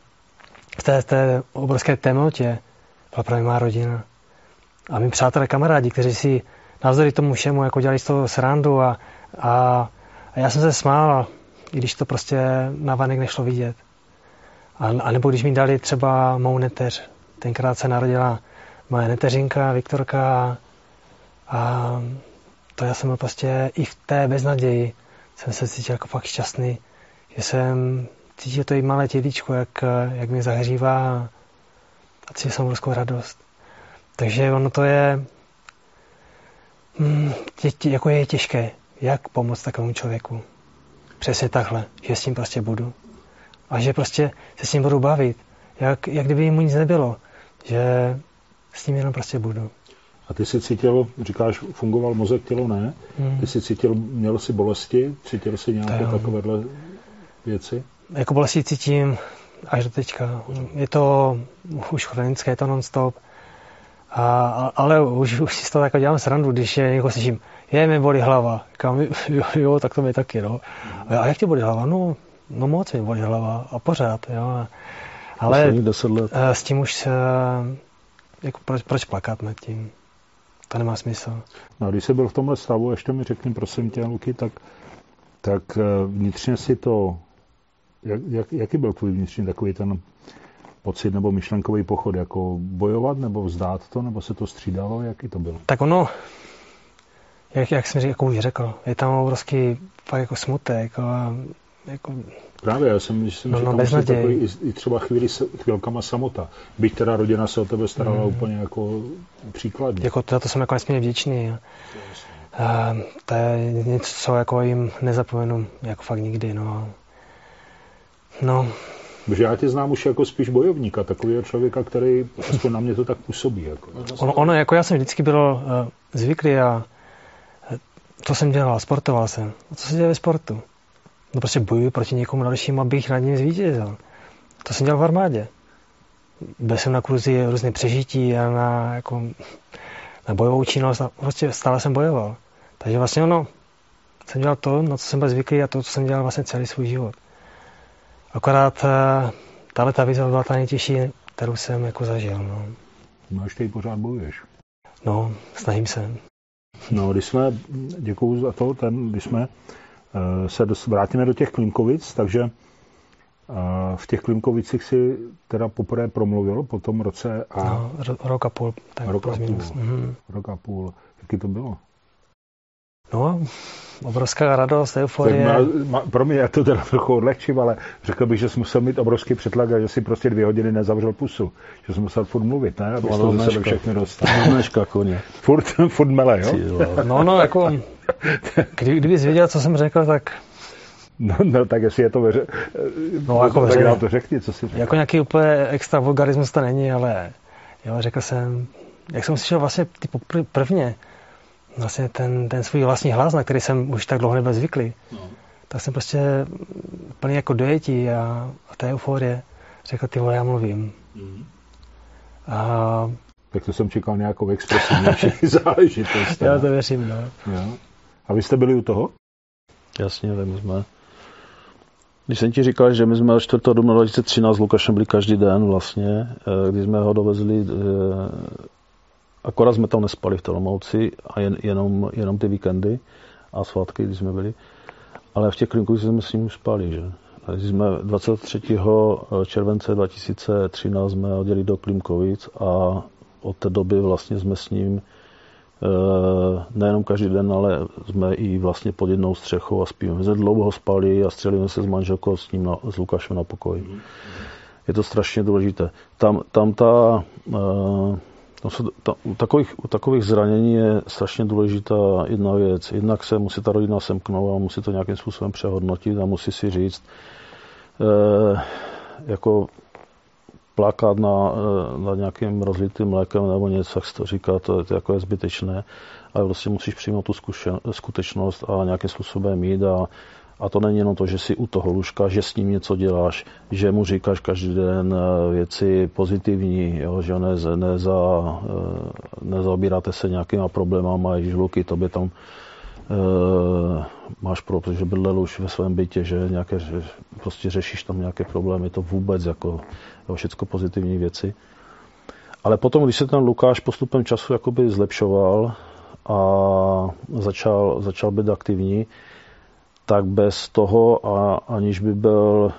v té, té obrovské temnotě byla právě má rodina. A mý přátelé, kamarádi, kteří si navzdory tomu všemu jako dělali z toho srandu a, a, a já jsem se smál, i když to prostě na vanek nešlo vidět. A, a nebo když mi dali třeba mou neteř. Tenkrát se narodila moje neteřinka, Viktorka a to já jsem byl prostě i v té beznaději jsem se cítil jako fakt šťastný, že jsem cítil to i malé tělíčko, jak, jak mě zahřívá a cítil jsem obrovskou radost. Takže ono to je, hm, tě, tě, jako je těžké, jak pomoct takovému člověku. Přesně takhle, že s tím prostě budu. A že prostě se s ním budu bavit, jak, jak kdyby mu nic nebylo. Že s ním jenom prostě budu. A ty jsi cítil, říkáš, fungoval mozek, tělo ne? Hmm. Ty jsi cítil, měl jsi bolesti? Cítil jsi nějaké to takovéhle věci? Jako bolesti cítím až do teďka. Je to už chronické, je to non-stop. A, ale už, už si z toho jako dělám srandu, když je někoho slyším, je, mi bolí hlava. Říkám, jo, jo, tak to mi taky, no. A jak tě bolí hlava? No, no moc mi bolí hlava a pořád, jo. Ale eh, s tím už jako proč, proč plakat nad tím? To nemá smysl. No a když jsi byl v tomhle stavu, ještě mi řekni, prosím tě, Luky, tak, tak eh, vnitřně si to, jak, jak, jaký byl tvůj vnitřní takový ten pocit nebo myšlenkový pochod, jako bojovat nebo vzdát to, nebo se to střídalo, jaký to bylo? Tak ono, jak, jak jsem jako už řekl, je tam obrovský fakt jako smutek, a jako Právě, já jsem, jsem no, no, že takový i, i třeba chvíli, chvílkama samota. Byť teda rodina se o tebe starala mm. úplně jako příkladně. Jako to, to jsem jako nesmírně vděčný. A, to je něco, co jako jim nezapomenu jako fakt nikdy. No. no. Protože já tě znám už jako spíš bojovníka, takového člověka, který aspoň na mě to tak působí. Jako. Ono, ono, jako já jsem vždycky byl uh, zvyklý a to jsem dělal, sportoval jsem. A co se děje ve sportu? No prostě bojuji proti někomu dalšímu, abych nad ním zvítězil. To jsem dělal v armádě. Byl jsem na kurzi různé přežití a na, jako, na bojovou činnost a prostě stále jsem bojoval. Takže vlastně ono, jsem dělal to, na co jsem byl zvyklý a to, co jsem dělal vlastně celý svůj život. Akorát eh, tahle ta výzva byla ta nejtěžší, kterou jsem jako zažil. No. No ještě i pořád bojuješ. No, snažím se. No, když jsme, děkuju za to, ten, když jsme se vrátíme do těch Klimkovic, takže eh, v těch Klimkovicích si teda poprvé promluvil po tom roce a... No, rok a půl. Tak rok, a půl. Mm-hmm. rok a půl. Jaký to bylo? No, obrovská radost, euforie. Má, má, pro mě je to teda trochu odlehčím, ale řekl bych, že jsem musel mít obrovský přetlak a že si prostě dvě hodiny nezavřel pusu. Že jsem musel furt mluvit, ne? Aby to ze sebe všechny dostal. Koně. Furt, furt mele, jo? No, no, jako, kdy, kdybys věděl, co jsem řekl, tak No, no tak jestli je to veře... No, jako veře... tak nám to řekni, co si řekl. Jako nějaký úplně extra vulgarismus to není, ale jo, řekl jsem, jak jsem slyšel vlastně ty prvně, vlastně ten, ten svůj vlastní hlas, na který jsem už tak dlouho nebyl zvyklý, no. tak jsem prostě plný jako dojetí a, a té euforie řekl, ty vole, já mluvím. Mm. A... Tak to jsem čekal nějakou expresivní záležitost. Já to věřím, no. Jo. A vy jste byli u toho? Jasně, my jsme. Když jsem ti říkal, že my jsme 4. dubna 2013 s Lukášem byli každý den vlastně, eh, když jsme ho dovezli eh, Akorát jsme tam nespali v Olomouci a jen, jenom, jenom ty víkendy a svátky, když jsme byli. Ale v těch klinkách jsme s ním už spali, že? Když jsme 23. července 2013 jsme odjeli do Klimkovic a od té doby vlastně jsme s ním eh, nejenom každý den, ale jsme i vlastně pod jednou střechou a spíme. My jsme dlouho spali a střelíme se s manželkou s ním, na, s Lukášem na pokoji. Je to strašně důležité. Tam, tam ta, uh, No, ta, u, takových, u takových zranění je strašně důležitá jedna věc. Jednak se musí ta rodina semknout a musí to nějakým způsobem přehodnotit a musí si říct, eh, jako plakat na, eh, na nějakým rozlitým mlékem nebo něco, jak se to říká, to, to jako je zbytečné, ale prostě musíš přijmout tu zkušen, skutečnost a nějakým způsobem jít a, a to není jenom to, že jsi u toho lůžka, že s ním něco děláš, že mu říkáš každý den eh, věci pozitivní, jo, že ne, neza, eh, nezaobíráte se nějakýma problémama, když luky, to by tam máš pro, protože bydlel už ve svém bytě, že nějaké, prostě řešíš tam nějaké problémy, to vůbec jako jo, všecko pozitivní věci. Ale potom, když se ten Lukáš postupem času jakoby zlepšoval a začal, začal být aktivní, tak bez toho, a aniž by byl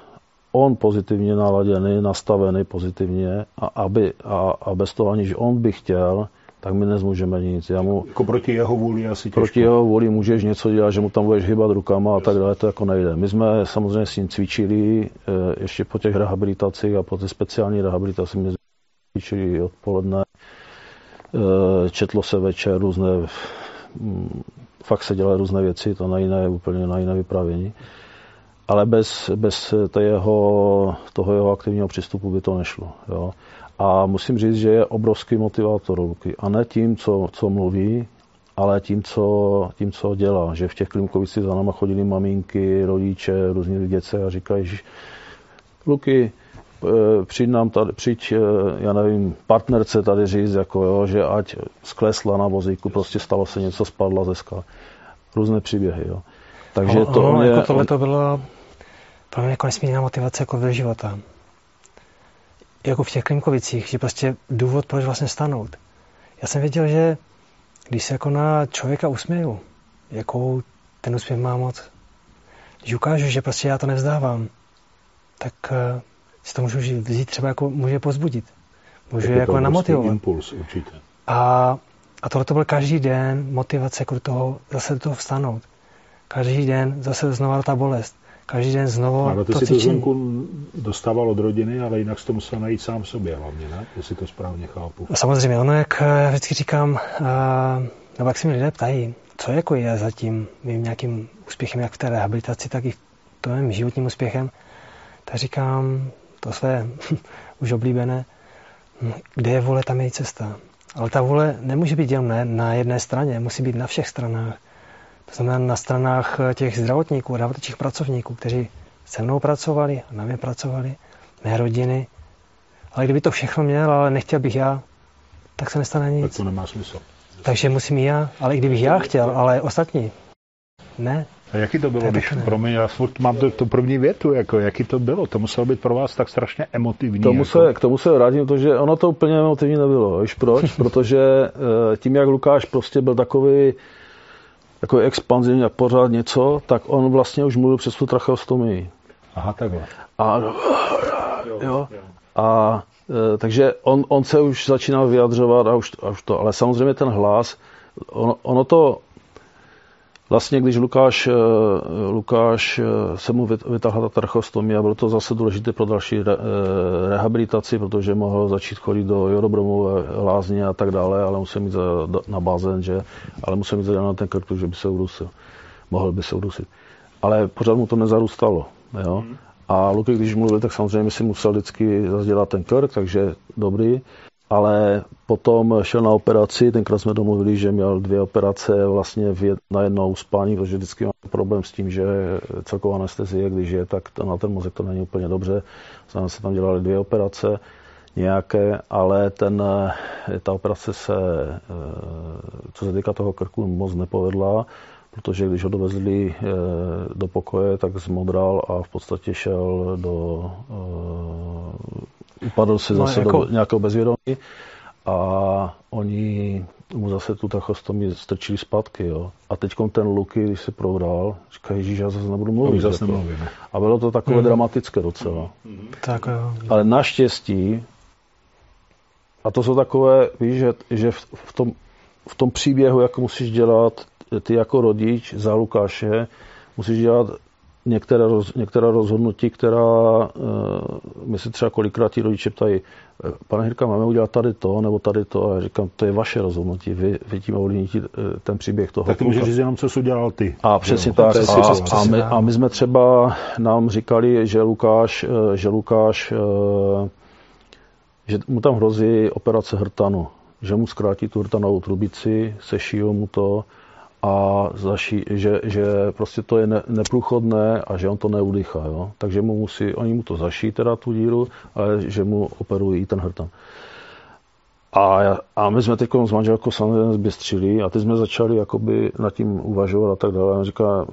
on pozitivně naladěný, nastavený pozitivně a, aby, a, a bez toho, aniž on by chtěl, tak my nezmůžeme nic. Já mu, jako proti jeho vůli asi těžko. Proti jeho vůli můžeš něco dělat, že mu tam budeš hýbat rukama a tak dále, to jako nejde. My jsme samozřejmě s ním cvičili eh, ještě po těch rehabilitacích a po té speciální rehabilitaci my jsme cvičili odpoledne, eh, četlo se večer různé, mm, fakt se dělaly různé věci, to na jiné, úplně na jiné vyprávění. Ale bez, bez jeho, toho jeho aktivního přístupu by to nešlo. Jo. A musím říct, že je obrovský motivátor Luky. A ne tím, co, co mluví, ale tím co, tím, co dělá. Že v těch Klimkovicích za náma chodili maminky, rodiče, různí děce a říkají, že Luky, eh, přijď nám tady, přijď, eh, já nevím, partnerce tady říct, jako jo, že ať sklesla na vozíku, prostě stalo se něco, spadla ze skal. Různé příběhy, jo. Takže to ono, mě, jako tohle to bylo pro mě jako nesmírná motivace jako do života jako v těch Klimkovicích, že prostě důvod, proč vlastně stanout. Já jsem věděl, že když se jako na člověka usměju, jakou ten úsměv má moc, když ukážu, že prostě já to nevzdávám, tak uh, si to můžu vzít třeba jako může pozbudit. Můžu je jako namotivovat. impuls určitě. A, a tohle to byl každý den motivace jako do toho, zase do toho vstanout. Každý den zase znova ta bolest každý den znovu Ale ty to si to zvenku dostával od rodiny, ale jinak jsi to musel najít sám sobě hlavně, ne? Jestli to správně chápu. Samozřejmě, ono, jak já vždycky říkám, a, nebo jak si mi lidé ptají, co jako je zatím mým nějakým úspěchem, jak v té rehabilitaci, tak i v tom životním úspěchem, tak říkám to své už oblíbené, kde je vůle, tam je i cesta. Ale ta vůle nemůže být jen na jedné straně, musí být na všech stranách. To znamená na stranách eh, těch zdravotníků, zdravotnických pracovníků, kteří se mnou pracovali a na mě pracovali, mé rodiny. Ale kdyby to všechno měl, ale nechtěl bych já, tak se nestane nic. Tak to nemá smysl. Takže musím i já, ale i kdybych já chtěl, ale ostatní, ne. A jaký to bylo, to když, pro mě, já furt mám tu, tu první větu, jako, jaký to bylo? To muselo být pro vás tak strašně emotivní. Tomu jako. se, k tomu se vrátím, to, že ono to úplně emotivní nebylo. Víš proč? Protože eh, tím, jak Lukáš prostě byl takový jako expanzivní a pořád něco, tak on vlastně už mluvil přes tu tracheostomii. Aha, takhle. A, jo, a e, takže on, on se už začínal vyjadřovat a už, a už to, ale samozřejmě ten hlas, ono, ono to Vlastně, když Lukáš, eh, Lukáš eh, se mu vytáhla ta trachostomie a bylo to zase důležité pro další re, eh, rehabilitaci, protože mohl začít chodit do Jorobromové lázně a tak dále, ale musel mít na bazén, že? ale musel mít na ten krk, že by se udusil. Mohl by se udusit. Ale pořád mu to nezarůstalo. Jo? Mm. A Luky, když mluvil, tak samozřejmě si musel vždycky dělat ten krk, takže dobrý ale potom šel na operaci, tenkrát jsme domluvili, že měl dvě operace vlastně v jed, na jednou spání, protože vždycky má problém s tím, že celková anestezie, když je, tak to, na ten mozek to není úplně dobře. Znamená se tam dělali dvě operace nějaké, ale ten, ta operace se, eh, co se týká toho krku, moc nepovedla, protože když ho dovezli eh, do pokoje, tak zmodral a v podstatě šel do eh, upadl si no, zase jako... do nějakého bezvědomí a oni mu zase tu trachostomii strčili zpátky. Jo. A teď ten Luky, když se prodal, říká, Ježíš, já zase nebudu mluvit. No, zase jako. A bylo to takové mm. dramatické docela. Mm. Tak, jo. Ale naštěstí, a to jsou takové, víš, že, že v, v, tom, v tom příběhu, jak musíš dělat, ty jako rodič za Lukáše, musíš dělat některé, roz, některá rozhodnutí, která uh, my si třeba kolikrát ti rodiče ptají, pane Hirka, máme udělat tady to nebo tady to a já říkám, to je vaše rozhodnutí, vy, vy tím ovlivníte ten příběh toho. Tak ty můžeš říct jenom, co jsi udělal ty. A přesně tak. A, a, my, a my jsme třeba nám říkali, že Lukáš, že Lukáš že mu tam hrozí operace hrtanu, že mu zkrátí tu hrtanovou trubici, sešijou mu to a zaší, že, že prostě to je ne, neprůchodné a že on to neudýchá. Jo? Takže mu musí, oni mu to zaší teda tu díru, ale že mu operují ten hrtan. A, a my jsme teď s manželkou samozřejmě zběstřili a teď jsme začali jakoby nad tím uvažovat a tak dále. A říká,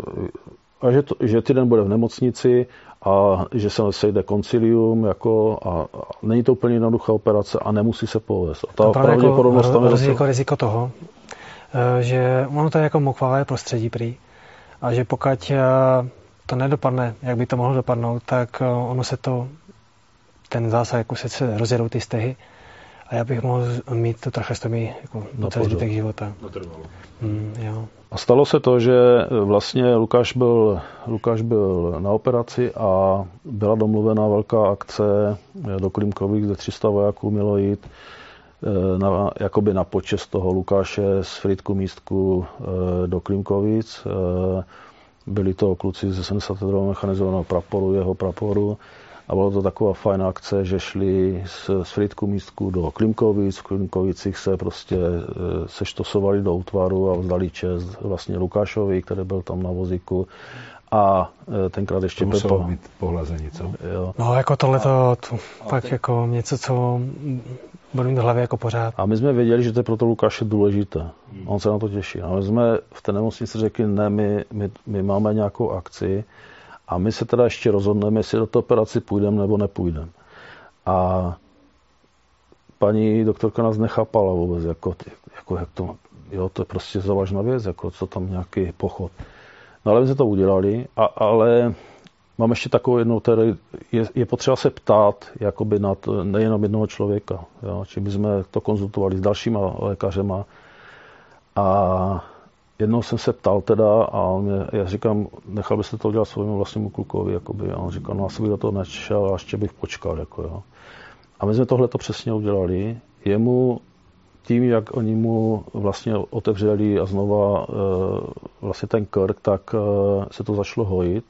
a že, to, že týden bude v nemocnici a že se sejde koncilium jako a, a není to úplně jednoduchá operace a nemusí se povést. A ta pravděpodobnost jako, tam je riziko, riziko toho, že ono to je jako mokvavé prostředí prý. A že pokud eh, to nedopadne, jak by to mohlo dopadnout, tak eh, ono se to, ten zásah, jako se rozjedou ty stehy. A já bych mohl mít to trachestomii jako na celý zbytek života. Mm, jo. A stalo se to, že vlastně Lukáš byl, Lukáš byl na operaci a byla domluvená velká akce do Klimkových, kde 300 vojáků mělo jít. eh, na, jakoby na počest toho Lukáše z Fritku místku eh, do Klimkovic. Eh, byli to kluci ze 72. mechanizovaného praporu, jeho praporu a bylo to taková fajn akce, že šli z, z Fritku místku do Klimkovic, v Klimkovicích se prostě seštosovali do útvaru a vzdali čest vlastně Lukášovi, který byl tam na vozíku a tenkrát ještě to muselo Pepa. být pohlazení, co? Jo. No jako tohle to, to fakt ten... jako něco, co budu mít v hlavě jako pořád. A my jsme věděli, že to je pro to Lukáše důležité. Hmm. On se na to těší. A my jsme v té nemocnici řekli, ne, my, my, my máme nějakou akci, a my se teda ještě rozhodneme, jestli do té operaci půjdeme nebo nepůjdeme. A paní doktorka nás nechápala vůbec, jako, jako jak to, jo, to je prostě závažná věc, jako co tam nějaký pochod. No ale my jsme to udělali, a, ale mám ještě takovou jednou, tedy je, je potřeba se ptát jakoby na to, nejenom jednoho člověka. Jo? Či by jsme to konzultovali s dalšíma lékařema. A jednou jsem se ptal teda a on mě, já říkám, nechal byste to udělat svému vlastnímu klukovi, jakoby, a on říkal, no asi bych do toho nešel a ještě bych počkal, jako jo. A my jsme tohle to přesně udělali. Jemu tím, jak oni mu vlastně otevřeli a znova e, vlastně ten krk, tak e, se to začalo hojit.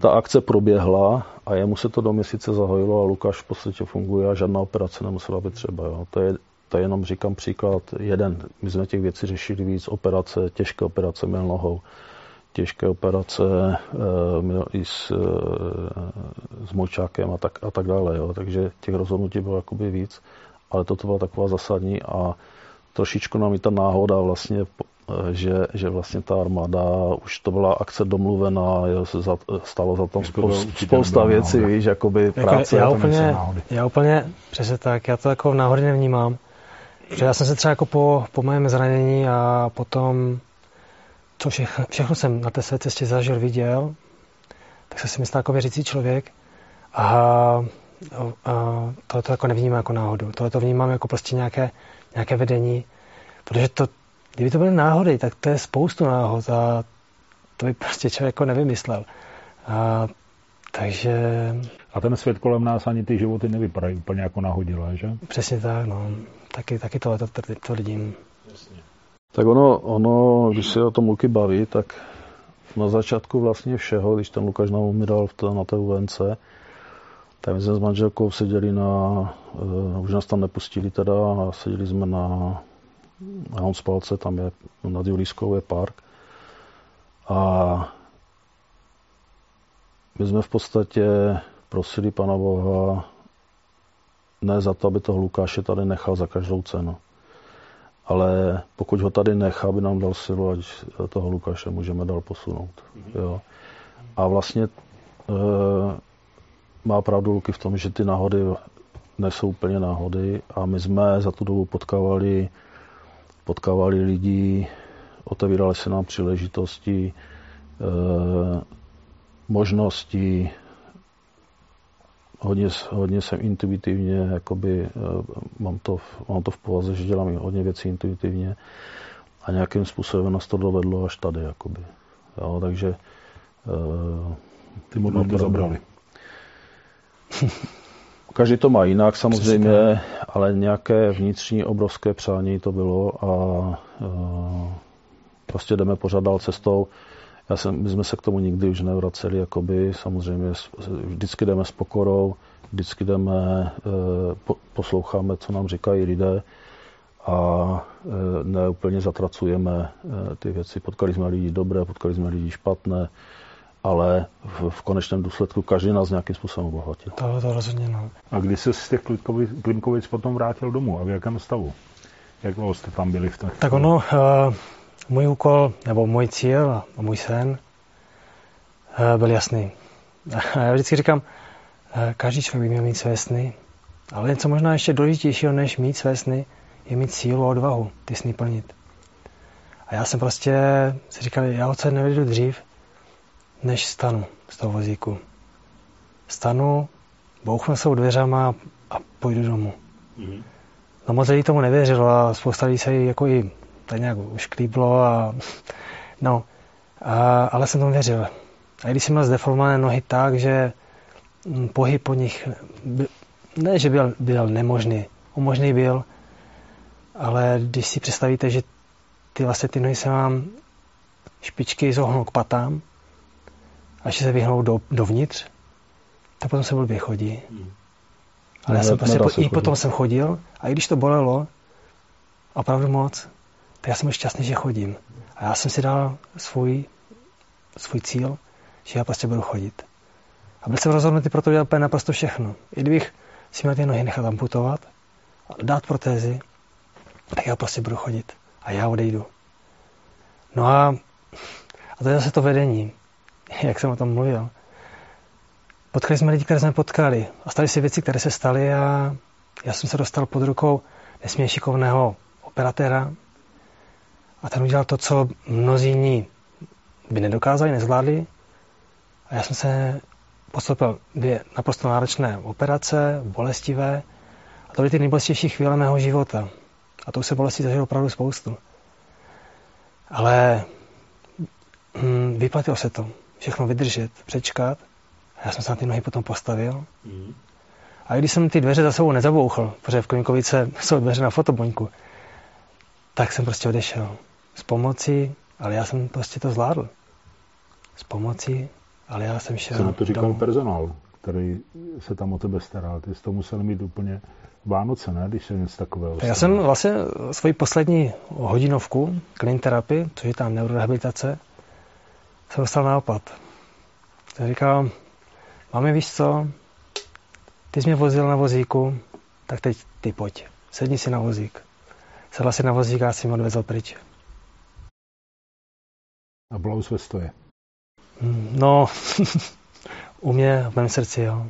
Ta akce proběhla a jemu se to do měsíce zahojilo a Lukáš v podstatě funguje a žádná operace nemusela být třeba. Jo. To je to je jenom říkám příklad jeden. My jsme těch věcí řešili víc, operace, těžké operace měl nohou, těžké operace e, měl i s, e, s močákem a tak, a tak dále. Jo. Takže těch rozhodnutí bylo jakoby víc, ale toto byla taková zásadní a trošičku nám i ta náhoda vlastně že, že vlastně ta armáda, už to byla akce domluvená, se za, stalo za tom jako spousta, spousta věcí, víš, jakoby jako práce. Já úplně, já úplně, přesně tak, já to jako náhodně nevnímám. Protože já jsem se třeba jako po, po mém zranění a potom, co všechno, všechno jsem na té své cestě zažil, viděl, tak jsem si myslel jako věřící člověk a, a tohle to jako nevnímám jako náhodu. Tohle to vnímám jako prostě nějaké, nějaké vedení, protože to, kdyby to byly náhody, tak to je spoustu náhod a to by prostě člověk jako nevymyslel. A, takže... A ten svět kolem nás ani ty životy nevypadají úplně jako nahodilé, že? Přesně tak, no taky, taky tohle tvrdím. Tak ono, ono, když se o tom Luky baví, tak na začátku vlastně všeho, když ten Lukáš nám umíral v to, na té UNC, tak my jsme s manželkou seděli na, uh, už nás tam nepustili teda, a seděli jsme na, na Honspalce, tam je nad Julískou je park. A my jsme v podstatě prosili Pana Boha, ne za to, aby toho Lukáše tady nechal za každou cenu. Ale pokud ho tady nechá, aby nám dal silu, ať toho Lukáše můžeme dál posunout. Jo. A vlastně e, má pravdu Luky v tom, že ty náhody nejsou úplně náhody a my jsme za tu dobu potkávali, potkávali lidi, otevíraly se nám příležitosti, e, možnosti, hodně, hodně jsem intuitivně, jakoby, eh, mám, to, mám to v povaze, že dělám hodně věcí intuitivně a nějakým způsobem nás to dovedlo až tady. Jakoby. Jo, takže Ty modlitby zabrali. Každý to má jinak samozřejmě, ale nějaké vnitřní obrovské přání to bylo a prostě jdeme pořád dál cestou. Já jsem, my jsme se k tomu nikdy už nevraceli, jakoby samozřejmě vždycky jdeme s pokorou, vždycky jdeme, eh, posloucháme, co nám říkají lidé a eh, neúplně zatracujeme ty věci. Potkali jsme lidi dobré, potkali jsme lidi špatné, ale v, v konečném důsledku každý nás nějakým způsobem obohatil. To, to rozhodně no. A kdy se z těch Klimkovic potom vrátil domů a v jakém stavu? Jak dlouho jste tam byli v tom? Tak ono, uh, můj úkol, nebo můj cíl a můj sen uh, byl jasný. A já vždycky říkám, uh, každý člověk by měl mít své sny, ale něco možná ještě důležitějšího, než mít své sny, je mít sílu a odvahu ty sny plnit. A já jsem prostě si říkal, já se nevedu dřív, než stanu z toho vozíku. Stanu, bouchnu se dveřama a půjdu domů. Mm-hmm. No moc lidí tomu nevěřilo a spousta lidí se jako i tak nějak klíblo a no, a, ale jsem tomu věřil. A když jsem měl zdeformované nohy tak, že mm, pohyb po nich, ne, že byl, byl nemožný, umožný byl, ale když si představíte, že ty vlastně ty nohy se vám špičky zohnou k patám, až se vyhnou do, dovnitř, tak potom se blbě chodí. Hmm. Ale já jsem prostě po, i potom jsem chodil a i když to bolelo, opravdu moc, tak já jsem šťastný, že chodím. A já jsem si dal svůj, svůj cíl, že já prostě budu chodit. A byl jsem rozhodnutý pro to dělat úplně naprosto všechno. I kdybych si měl ty nohy nechat amputovat, a dát protézy, tak já prostě budu chodit. A já odejdu. No a, a to je zase to vedení. Jak jsem o tom mluvil. Potkali jsme lidi, které jsme potkali a staly se věci, které se staly a já jsem se dostal pod rukou nesmírně šikovného operatéra a ten udělal to, co mnozí jiní by nedokázali, nezvládli. A já jsem se postoupil dvě naprosto náročné operace, bolestivé. A to byly ty nejbolestější chvíle mého života. A to už se bolesti zažil opravdu spoustu. Ale hm, vyplatilo se to všechno vydržet, přečkat. A já jsem se na ty nohy potom postavil. Mm. A když jsem ty dveře za sebou nezabouchl, protože v Klinkovice jsou dveře na fotoboňku, tak jsem prostě odešel. S pomocí, ale já jsem prostě to zvládl. S pomocí, ale já jsem šel Co na to říkal domů. personál, který se tam o tebe staral? Ty jsi to musel mít úplně Vánoce, ne? Když se něco takového Já jsem vlastně svoji poslední hodinovku clean což je tam neurorehabilitace, jsem dostal nápad. Jsem říkal, máme víš co, ty jsi mě vozil na vozíku, tak teď ty pojď, sedni si na vozík. Sedla si na vozík a já jsem odvezl pryč. Aplaus ve stoje. Hmm, no, u mě, v mém srdci, jo.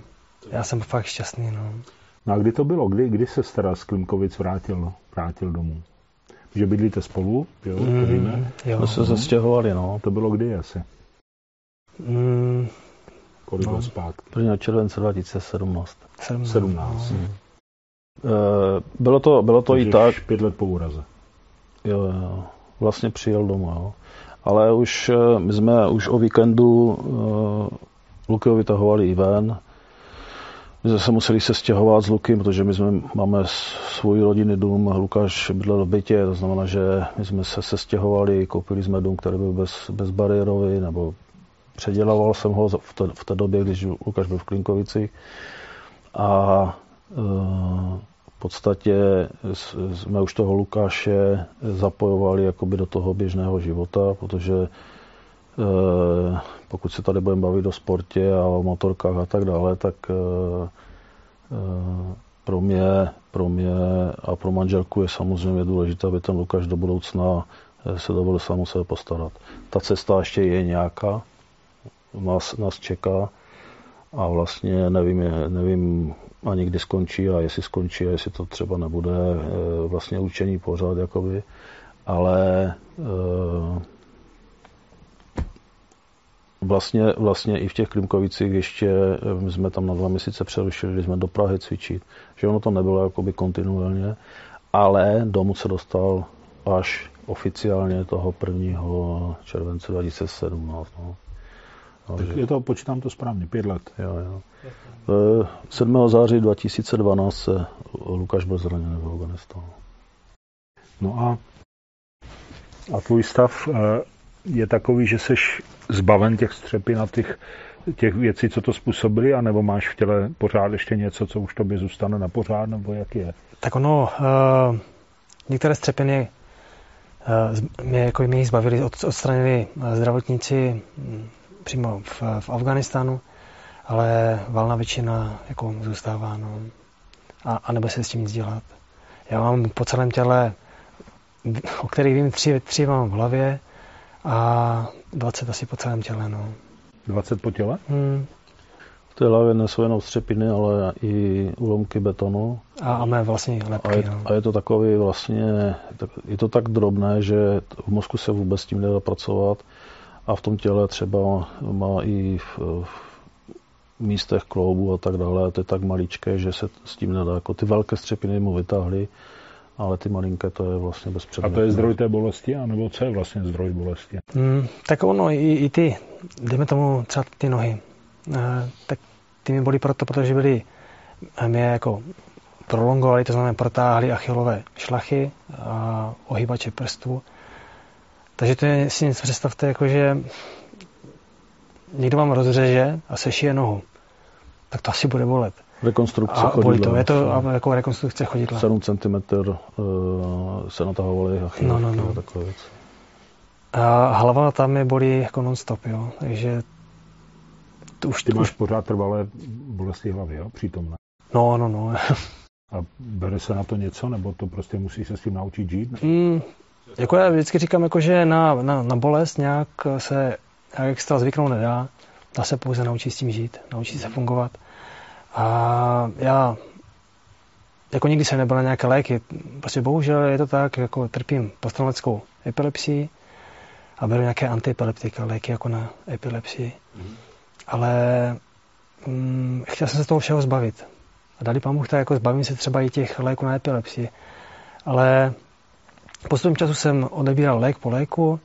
Já jsem fakt šťastný, no. No a kdy to bylo? Kdy, kdy se stará z Klimkovic vrátil, no, vrátil domů? Že bydlíte spolu, jo, mm, víme. Jo. My se zastěhovali, no. To bylo kdy asi? Mm, Kolik no. zpátky? 1. července 2017. 17. 17. Hmm. Bylo to, bylo to i tak. pět let po úraze. Jo, jo. Vlastně přijel domů, jo. Ale už, eh, my jsme už o víkendu uh, Luky vytahovali i ven, my jsme se museli se stěhovat s Lukem, protože my jsme, máme svůj rodinný dům, Lukáš bydlel v bytě, to znamená, že my jsme se sestěhovali, koupili jsme dům, který byl bez, bezbariérový, nebo předělával jsem ho v té, v té době, když Lukáš byl v Klinkovici. A e, v podstatě jsme už toho Lukáše zapojovali jakoby do toho běžného života, protože pokud se tady budeme bavit o sportě a o motorkách a tak dále, tak eh, eh, pro mě, pro mě a pro manželku je samozřejmě důležité, aby ten Lukáš do budoucna eh, se dovolil sám sebe postarat. Ta cesta ještě je nějaká, nás, nás čeká a vlastně nevím, nevím ani kdy skončí a jestli skončí a jestli to třeba nebude vlastně učení pořád, jakoby, ale Vlastně, vlastně i v těch Klimkovicích ještě my jsme tam na dva měsíce přerušili, když jsme do Prahy cvičit, že ono to nebylo jakoby kontinuálně, ale domů se dostal až oficiálně toho 1. července 2017. No. Tak je to, počítám to správně, pět let. Jo, jo. 7. září 2012 se Lukáš byl zraněn v Afganistánu. No a, a tvůj stav eh, je takový, že jsi zbaven těch střepin a těch, těch věcí, co to způsobili, anebo máš v těle pořád ještě něco, co už tobě zůstane na pořád, nebo jak je? Tak ono, uh, některé střepiny uh, mě, jako mě zbavili, od, odstranili zdravotníci hm, přímo v, v Afganistánu, ale valná většina jako zůstává, no. A, a nebo se s tím nic dělat. Já mám po celém těle, o kterých vím, tři, tři mám v hlavě a 20 asi po celém těle, no. 20 po těle? Hmm. V té hlavě nesou jenom střepiny, ale i úlomky betonu. A, a mé vlastní lepky, a je, no. a je to takový vlastně, je to tak drobné, že v mozku se vůbec s tím nedá pracovat a v tom těle třeba má i v, v místech kloubu a tak dále. A to je tak maličké, že se s tím nedá. Jako ty velké střepiny mu vytáhly, ale ty malinké to je vlastně bezpředmětné. A to je zdroj té bolesti, anebo co je vlastně zdroj bolesti? Mm, tak ono, i, i ty, dejme tomu třeba ty nohy, e, tak ty mi bolí proto, protože byly mě jako prolongovali, to znamená protáhli achilové šlachy a ohybače prstů. Takže to je, si něco představte, jako že někdo vám rozřeže a sešije nohu, tak to asi bude bolet. Rekonstrukce a chodidla. to, je to a jako rekonstrukce chodidla. 7 cm uh, se natahovaly a no, no, no. takové věci. A hlava tam je bolí jako non-stop, jo. Takže to už, Ty máš už... pořád trvalé bolesti hlavy, jo? Přítomné. No, no, no. a bere se na to něco, nebo to prostě musí se s tím naučit žít? Mm, jako já vždycky říkám, jako, že na, na, na bolest nějak se jak extra zvyknout nedá. Dá se pouze naučit s tím žít, naučit se fungovat. A já jako nikdy jsem nebyl na nějaké léky. Prostě bohužel je to tak, jako trpím posttraumatickou epilepsii a beru nějaké antiepileptika, léky jako na epilepsii. Mm. Ale mm, chtěl jsem se toho všeho zbavit. A dali pán tak jako zbavím se třeba i těch léků na epilepsii. Ale postupem času jsem odebíral lék po léku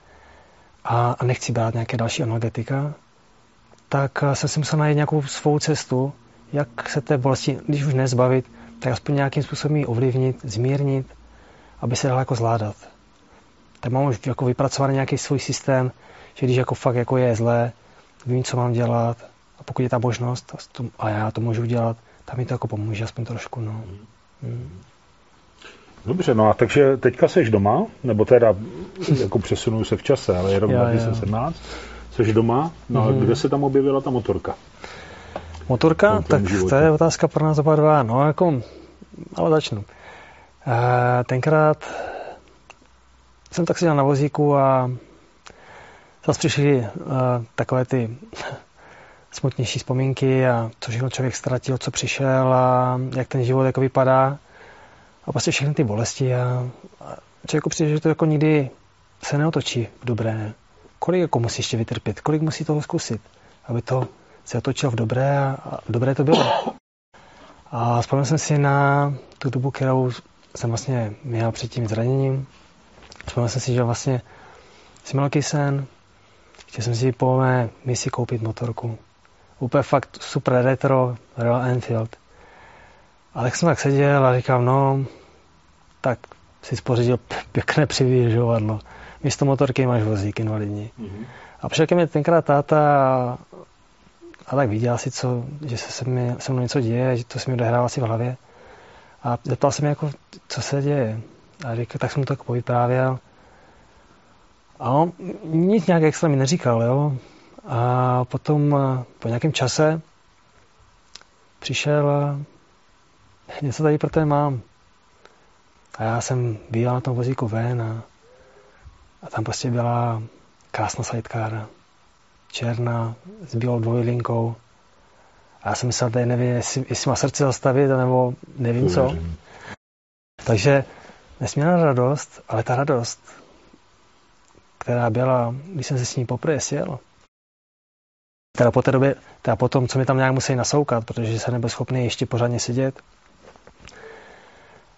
a, a nechci brát nějaké další analgetika, tak jsem si musel najít nějakou svou cestu, jak se té bolesti, když už nezbavit, tak aspoň nějakým způsobem ji ovlivnit, zmírnit, aby se dala jako zvládat. Tak mám už jako vypracovaný nějaký svůj systém, že když jako fakt jako je zlé, vím, co mám dělat a pokud je ta možnost a já to můžu dělat, tak mi to jako pomůže aspoň trošku. No. Hmm. Dobře, no a takže teďka seš doma, nebo teda jako přesunu se v čase, ale je rok 2017, seš doma, no mm-hmm. kde se tam objevila ta motorka? Motorka? Tak životě. to je otázka pro nás oba dva. No jako, ale začnu. E, tenkrát jsem tak seděl na vozíku a zase přišly e, takové ty smutnější vzpomínky a co všechno člověk ztratil, co přišel a jak ten život jako vypadá a prostě všechny ty bolesti a, a člověku přijde, že to jako nikdy se neotočí v dobré. Kolik jako musí ještě vytrpět, kolik musí toho zkusit, aby to se otočil v dobré a, a dobré to bylo. A vzpomněl jsem si na tu dobu, kterou jsem vlastně měl před tím zraněním. Vzpomněl jsem si, že vlastně jsem měl sen, chtěl jsem si po mé misi koupit motorku. Úplně fakt super retro Royal Enfield. Ale jak jsem tak seděl a říkal, no, tak si spořídil pěkné přivěžovadlo. Místo motorky máš vozík invalidní. Mm-hmm. A přišel ke mně tenkrát táta a, tak viděl si, co, že se se, mi, se mnou něco děje, že to se mi odehrává asi v hlavě. A zeptal se mi, jako, co se děje. A říkal, tak jsem mu tak povyprávěl. A on nic nějak extra mi neříkal, jo. A potom po nějakém čase přišel a něco tady pro té mám. A já jsem býval na tom vozíku ven a, a tam prostě byla krásná sidecar, černá, s bílou dvojlinkou. A já jsem myslel, že nevím, jestli, jestli má srdce zastavit, nebo nevím co. Takže nesmírná radost, ale ta radost, která byla, když jsem se s ní poprvé sjel, teda po té době, teda potom, co mi tam nějak musí nasoukat, protože se nebyl schopný ještě pořádně sedět,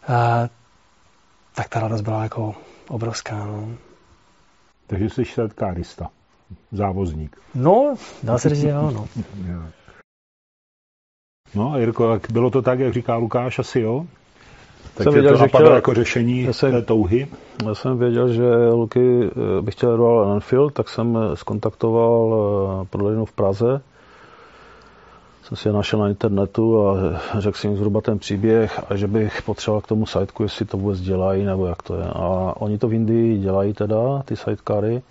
a, tak ta radost byla jako obrovská. No. Takže jsi šeltkárista. Závozník. No, dá se říct, že jo, no. No a Jirko, bylo to tak, jak říká Lukáš, asi jo? Tak jsem věděl, to že chtěl- jako řešení Já jsem- té touhy? Já jsem věděl, že Luky eh, by chtěl Royal Enfield, tak jsem eh, skontaktoval eh, prodejnu v Praze. Jsem si je našel na internetu a řekl jsem jim zhruba ten příběh a že bych potřeboval k tomu sideku, jestli to vůbec dělají nebo jak to je. A oni to v Indii dělají teda, ty sidecary,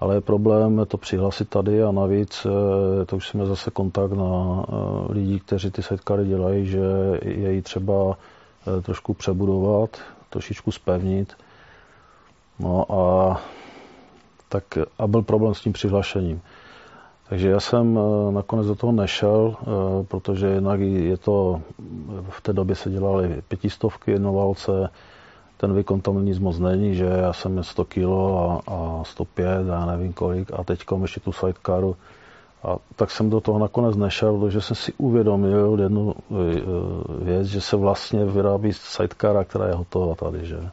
ale je problém to přihlásit tady a navíc eh, to už jsme zase kontakt na eh, lidí, kteří ty sidecary dělají, že je jí třeba eh, trošku přebudovat, trošičku spevnit. No a, tak, a byl problém s tím přihlášením. Takže já jsem nakonec do toho nešel, protože jednak je to, v té době se dělaly pětistovky jednoválce, ten výkon tam nic moc není, že já jsem 100 kg a, a 105 a já nevím kolik a teď ještě tu sidecaru. A tak jsem do toho nakonec nešel, protože jsem si uvědomil jednu eh, věc, že se vlastně vyrábí sidecara, která je hotová tady, že.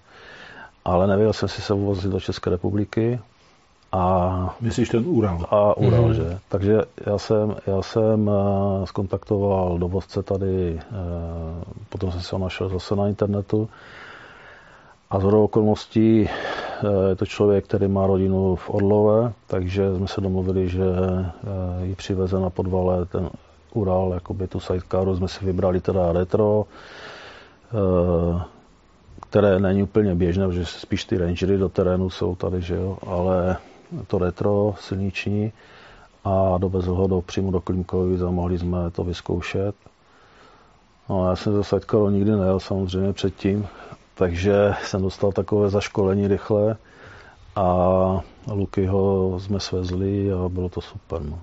Ale nevěděl jsem si se uvozit do České republiky a Myslíš ten Ural? a Ural, Mhm. mm-hmm. že? Takže já jsem, já jsem eh, skontaktoval dovozce tady, eh, potom jsem se ho našel zase na internetu a z okolností eh, je to člověk, který má rodinu v Orlové, takže jsme se domluvili, že eh, ji přiveze na podvale ten Ural, jakoby tu sidecaru, jsme si vybrali teda retro, eh, které není úplně běžné, protože spíš ty rangery do terénu jsou tady, že jo, ale to retro silniční a dovezl ho do, přímo do Klimkovic a mohli jsme to vyzkoušet. No, já jsem ze Sidecaru nikdy nejel samozřejmě předtím, takže jsem dostal takové zaškolení rychle a Luky ho jsme svezli a bylo to super. No.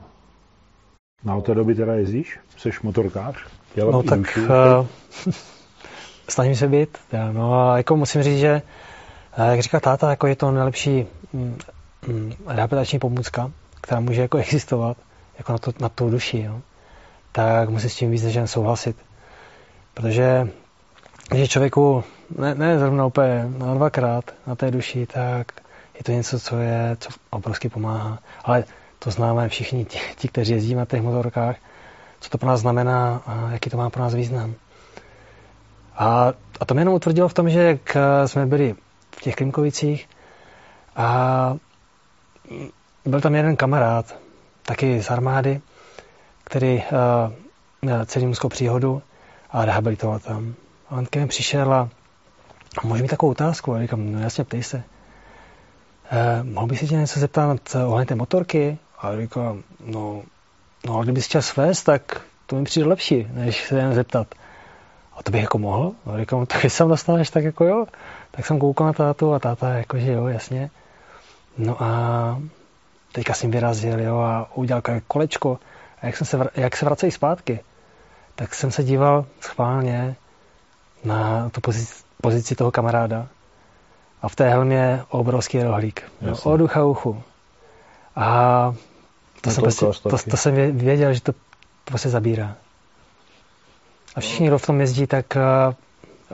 Na od té doby teda jezdíš? Jsi motorkář? Jel No i tak duši? uh, snažím se být. já, No a jako musím říct, že eh, jak říká táta, jako je to nejlepší mm, mm, rehabilitační pomůcka, která může jako existovat jako na, to, na tou duši, jo. tak musím s tím víc než jen souhlasit. Protože když člověku ne, ne zrovna úplně na dvakrát na té duši, tak je to něco, co je, co obrovsky pomáhá. Ale to známe všichni ti, ti kteří jezdí na těch motorkách, co to pro nás znamená a jaký to má pro nás význam. A, a to mě jenom utvrdilo v tom, že jak eh, jsme byli v těch Klimkovicích a byl tam jeden kamarád, taky z armády, který uh, měl celý příhodu a rehabilitoval tam. A on ke mně přišel a, a může mít takovou otázku. A říkám, no jasně, ptej se. Uh, mohl bych si tě něco zeptat eh, ohledně té motorky? A říkám, no, no ale kdybys chtěl svést, tak to mi přijde lepší, než se jen zeptat. A to bych jako mohl? A říkám, tak když sem dostaneš, tak jako jo. Tak jsem koukal na tátu a táta jakože jo, jasně. No a teďka jsem vyrazil, jo, a udělal kolečko. A jak, jsem se, jak se vracejí zpátky, tak jsem se díval schválně na tu pozici, pozici toho kamaráda. A v té helmě obrovský rohlík. Jasně. od ucha uchu. A to, No jsem, to prostě, to, to jsem vě- věděl, že to, to se zabírá. A všichni, kdo v tom jezdí, tak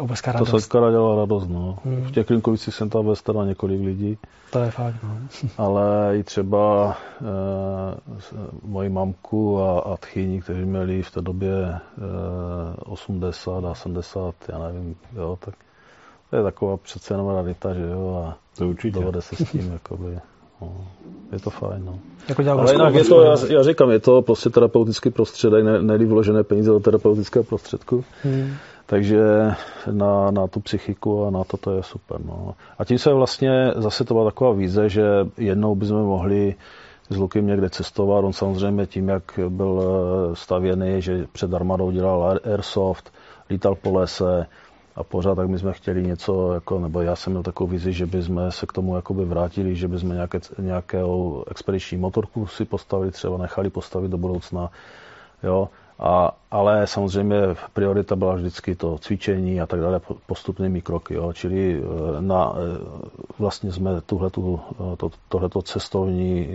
obrovská To radost. Sidecara dělá radost, no. Hmm. V těch Klimkovicích jsem tam teda několik lidí, To je fakt, no. ale i třeba e, moji mamku a, a tchýni, kteří měli v té době e, 80 a 70, já nevím, jo, tak to je taková přece jenom rarita, že jo, a To určitě. dovede se s tím, jakoby, no, je to fajn, no. Jako dělal Ale jinak je to, já, já říkám, je to prostě terapeutický prostředek, ne, ne vložené peníze do terapeutického prostředku. Hmm. Takže na, na tu psychiku a na to to je super. No. A tím se vlastně zase to byla taková víze, že jednou bychom mohli s Lukem někde cestovat. On samozřejmě tím, jak byl eh, stavěný, že před armádou dělal airsoft, lítal po lese a pořád, tak my jsme chtěli něco, jako, nebo já jsem měl takovou vizi, že bychom se k tomu jakoby vrátili, že bychom nějaké, nějakou expediční motorku si postavili, třeba nechali postavit do budoucna. Jo. A, ale samozřejmě priorita byla vždycky to cvičení a tak dále, po- postupnými kroky. Jo. Čili eh, na, eh, vlastně jsme tuhletu, eh, to, tohleto cestovní,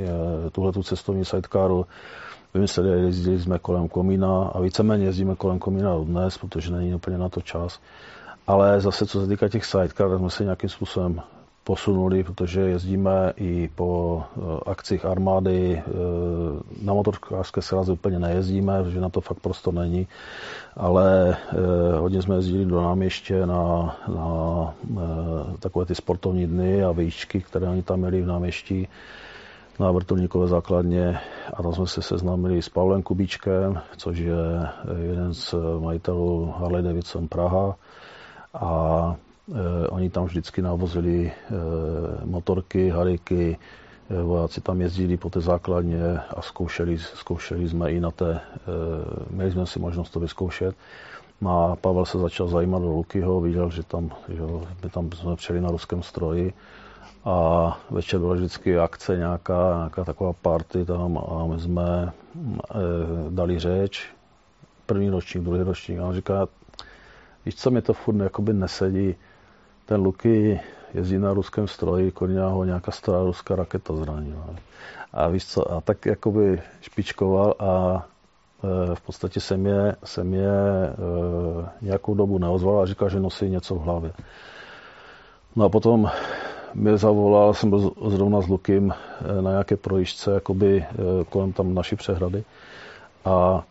tuhletu cestovní sidecaru vymysleli, jezdili jsme kolem komína a víceméně jezdíme kolem komína dnes, protože není úplně na to čas. Ale zase, co se týká těch sidecar, tak jsme se nějakým způsobem posunuli, protože jezdíme i po akcích armády. Na motorkářské srazy úplně nejezdíme, protože na to fakt prostor není, ale hodně jsme jezdili do náměště na, na takové ty sportovní dny a výšky, které oni tam měli v náměstí na vrtulníkové základně a tam jsme se seznámili s Pavlem Kubíčkem, což je jeden z majitelů Harley Davidson Praha a oni tam vždycky navozili e, motorky, hariky, e, vojáci tam jezdili po té základně a zkoušeli, zkoušeli jsme i na té, měli jsme si možnost to vyzkoušet. No a Pavel se začal zajímat do Lukyho, viděl, že tam, že my tam jsme přijeli na ruském stroji a večer byla vždycky akce nějaká, nějaká taková party tam a my jsme dali řeč, první ročník, druhý ročník a on říká, víš co, mi to furt jakoby nesedí, ten Luky jezdí na ruském stroji, koně ho nějaká stará ruská raketa zranila. A víš co, a tak jakoby špičkoval a e, v podstatě jsem je, jsem je e, nějakou dobu neozval a říkal, že nosí něco v hlavě. No a potom mě zavolal, jsem byl zrovna s Lukým eh, na nějaké projížďce, jakoby eh, kolem tam naší přehrady. A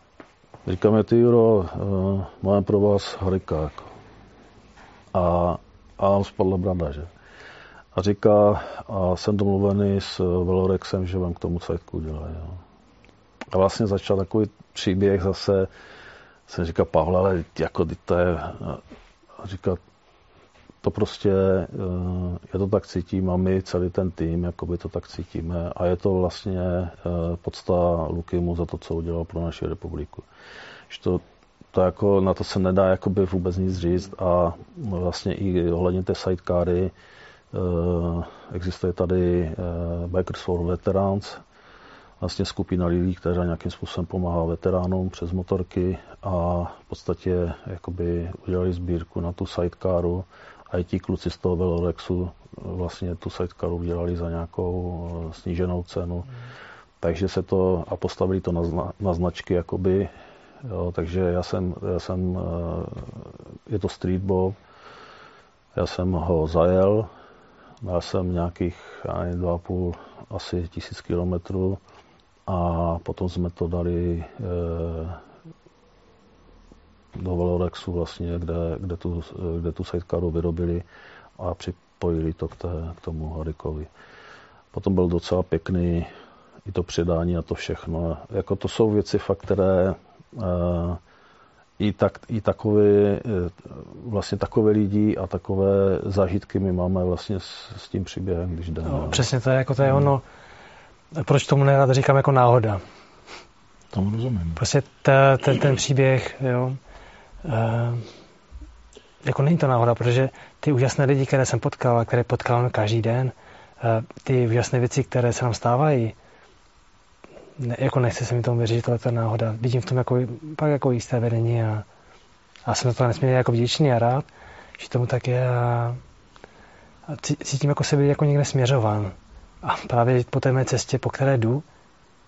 říkáme, ty Juro, eh, máme pro vás harika. Jako. A, a on spadla brada, že? A říká, a jsem domluvený s Velorexem, že vám k tomu cajtku udělají. Jo. A vlastně začal takový příběh zase, jsem říkal, Pavle, ale jako to je, a říká, to prostě, eh, je to tak cítím a my celý ten tým, jakoby to tak cítíme a je to vlastně eh, podsta Lukimu za to, co udělal pro naši republiku. Že to, to jako, na to se nedá jakoby vůbec nic říct a vlastně i ohledně té sidecary eh, existuje tady Bikers for Veterans, vlastně skupina lidí, která nějakým způsobem pomáhá veteránům přes motorky a v podstatě jakoby udělali sbírku na tu sidecaru a i ti kluci z toho Velorexu vlastně tu sidecaru udělali za nějakou eh, sníženou cenu. Mm. Takže se to, a postavili to na, na značky, jakoby, jo, takže já jsem, já jsem, eh, je to streetball, já jsem ho zajel, dal jsem nějakých ani dva půl, asi tisíc kilometrů a potom jsme to dali eh, do Velorexu vlastně, kde, kde, tu, kde tu sidecaru vyrobili a připojili to k, té, k tomu Harikovi. Potom byl docela pěkný i to předání a to všechno. Jako to jsou věci fakt, které i, tak, i takové, eh, vlastně takové lidi a takové zážitky my máme vlastně s, s tím příběhem, když jdeme. No, přesně to je, jako to je ono, proč tomu nerad říkám jako náhoda. Tomu rozumím. Prostě ta, ten, ten příběh, jo, Uh, jako není to náhoda, protože ty úžasné lidi, které jsem potkal a které potkáváme každý den, ty úžasné věci, které se nám stávají, ne, jako nechce se mi tomu věřit, že to je náhoda. Vidím v tom jako, pak jako jisté vedení a, a jsem za to nesmírně jako vděčný a rád, že tomu tak je a, a cítím jako se být jako někde směřován. A právě po té mé cestě, po které jdu,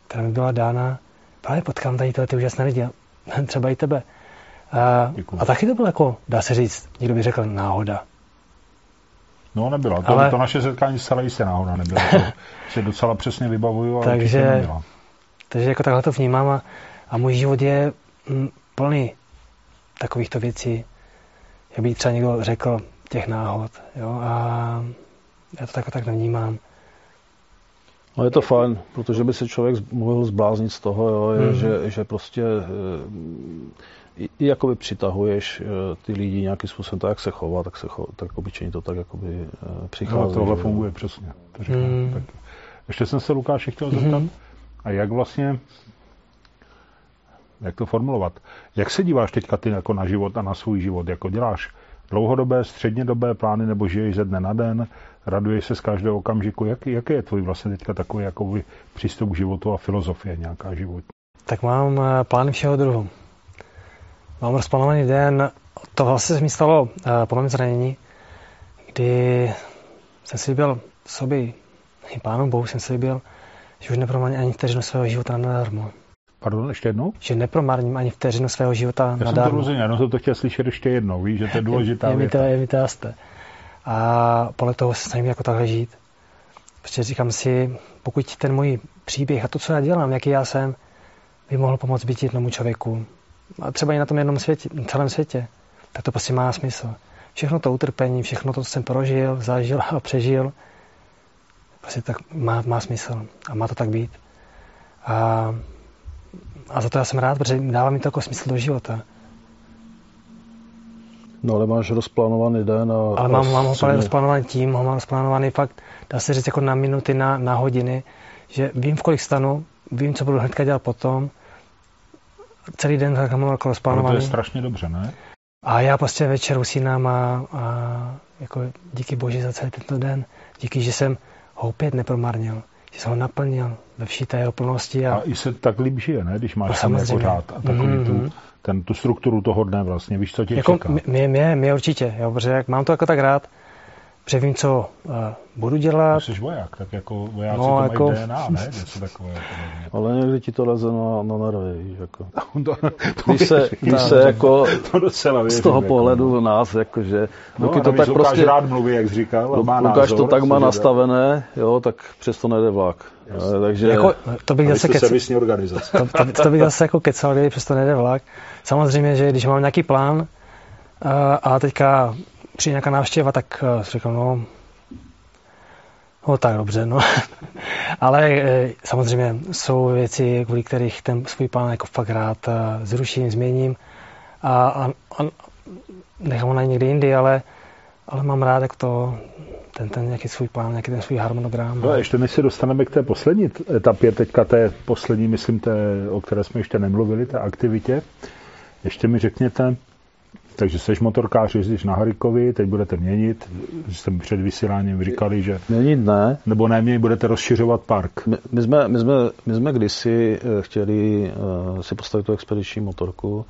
která mi byla dána, právě potkám tady tyhle ty úžasné lidi, třeba i tebe. A, a taky to bylo jako, dá se říct, někdo by řekl náhoda. No nebyla. To, Ale... to naše setkání zcela jistě náhoda nebyla. To si docela přesně vybavuju, ale takže, nebyla. Takže jako takhle to vnímám a, a můj život je mm, plný takovýchto věcí, jak by třeba někdo řekl, těch náhod. Jo? A já to tak, tak nevnímám. No je to fajn, protože by se člověk mohl zbláznit z toho, jo, je, mm. že, že prostě i, i jakoby přitahuješ eh, ty lidi nějakým způsobem, tak jak se chová, tak se chová, tak obyčejně to tak jakoby eh, přichází. No, tohle funguje přesně. To říkám. Mm. Tak. Ještě jsem se Lukáše chtěl zeptat, mm. A jak vlastně, jak to formulovat, jak se díváš teďka ty jako na život a na svůj život, jako děláš dlouhodobé, střednědobé plány, nebo žiješ ze dne na den, raduješ se z každého okamžiku, jak, jaký je tvůj vlastně teďka takový jako přístup k životu a filozofie nějaká životní? Tak mám eh, plány všeho druhu. Mám rozplánovaný den, to vlastně se mi stalo uh, po mém zranění, kdy jsem si byl sobě, i pánu bohu jsem si byl, že už nepromarním ani vteřinu svého života nadarmo. Pardon, ještě jednou? Že nepromarním ani vteřinu svého života Já nadarmo. Já jsem to rozuměl, no to, to chtěl slyšet ještě jednou, víš, že to je důležitá je, je, mi to, je mi to jasné. a podle toho se snažím jako takhle žít. Prostě říkám si, pokud ten můj příběh a to, co já dělám, jaký já jsem, by mohl pomoct být jednomu člověku, a třeba i na tom jednom světě, celém světě, tak to prostě má smysl. Všechno to utrpení, všechno to, co jsem prožil, zažil a přežil, prostě tak má, má smysl a má to tak být. A, a za to já jsem rád, protože dává mi to jako smysl do života. No ale máš rozplánovaný den a... Ale mám, mám ho rozplánovaný tím, ho mám rozplánovaný fakt, dá se říct jako na minuty, na, na hodiny, že vím, v kolik stanu, vím, co budu hnedka dělat potom, celý den tak mám jako rozplánovaný. to je strašně dobře, ne? A já prostě večer usínám a, a jako díky boži za celý tento den, díky, že jsem ho opět nepromarnil, že jsem ho naplnil ve vší té jeho plnosti. A, a i se tak líp žije, ne? Když máš no, pořád a takový mm-hmm. tu, ten, tu strukturu toho dne vlastně, víš, co tě jako čeká. Mě, mě, mě určitě, jo, protože jak mám to jako tak rád, protože vím, co uh, budu dělat. Jsi voják, tak jako vojáci no, to jako... mají DNA, ne? Něco takové. Jako Ale někdy ti to leze na, na nervy, víš, jako. to, to když se, když se jako to docela věřím, z toho jako, pohledu no. nás, jakože, no, to tak prostě... rád mluví, jak jsi říkal, a má Lukáš názor, to tak má nastavené, jo, tak přesto nejde vlak. Jasně. Takže... Jako, to bych zase kec... organizace. To, to, to, bych zase jako kecal, když přesto nejde vlak. Samozřejmě, že když mám nějaký plán a, a teďka přijde nějaká návštěva, tak uh, řekl, no, no tak dobře, no. Ale e, samozřejmě jsou věci, kvůli kterých ten svůj plán jako fakt rád uh, zruším, změním a, a, a nechám ho na někdy jindy, ale, ale mám rád, jak to, ten, ten nějaký svůj plán, nějaký ten svůj harmonogram. No a ještě než se dostaneme k té poslední etapě, teďka té poslední, myslím, té, o které jsme ještě nemluvili, té aktivitě, ještě mi řekněte, takže seš motorkář, jezdíš na Harikovi, teď budete měnit, jste před vysíláním říkali, že... Měnit ne. Nebo ne, měnit, budete rozšiřovat park. My, my, jsme, my, jsme, my jsme kdysi eh, chtěli uh, si postavit tu expediční motorku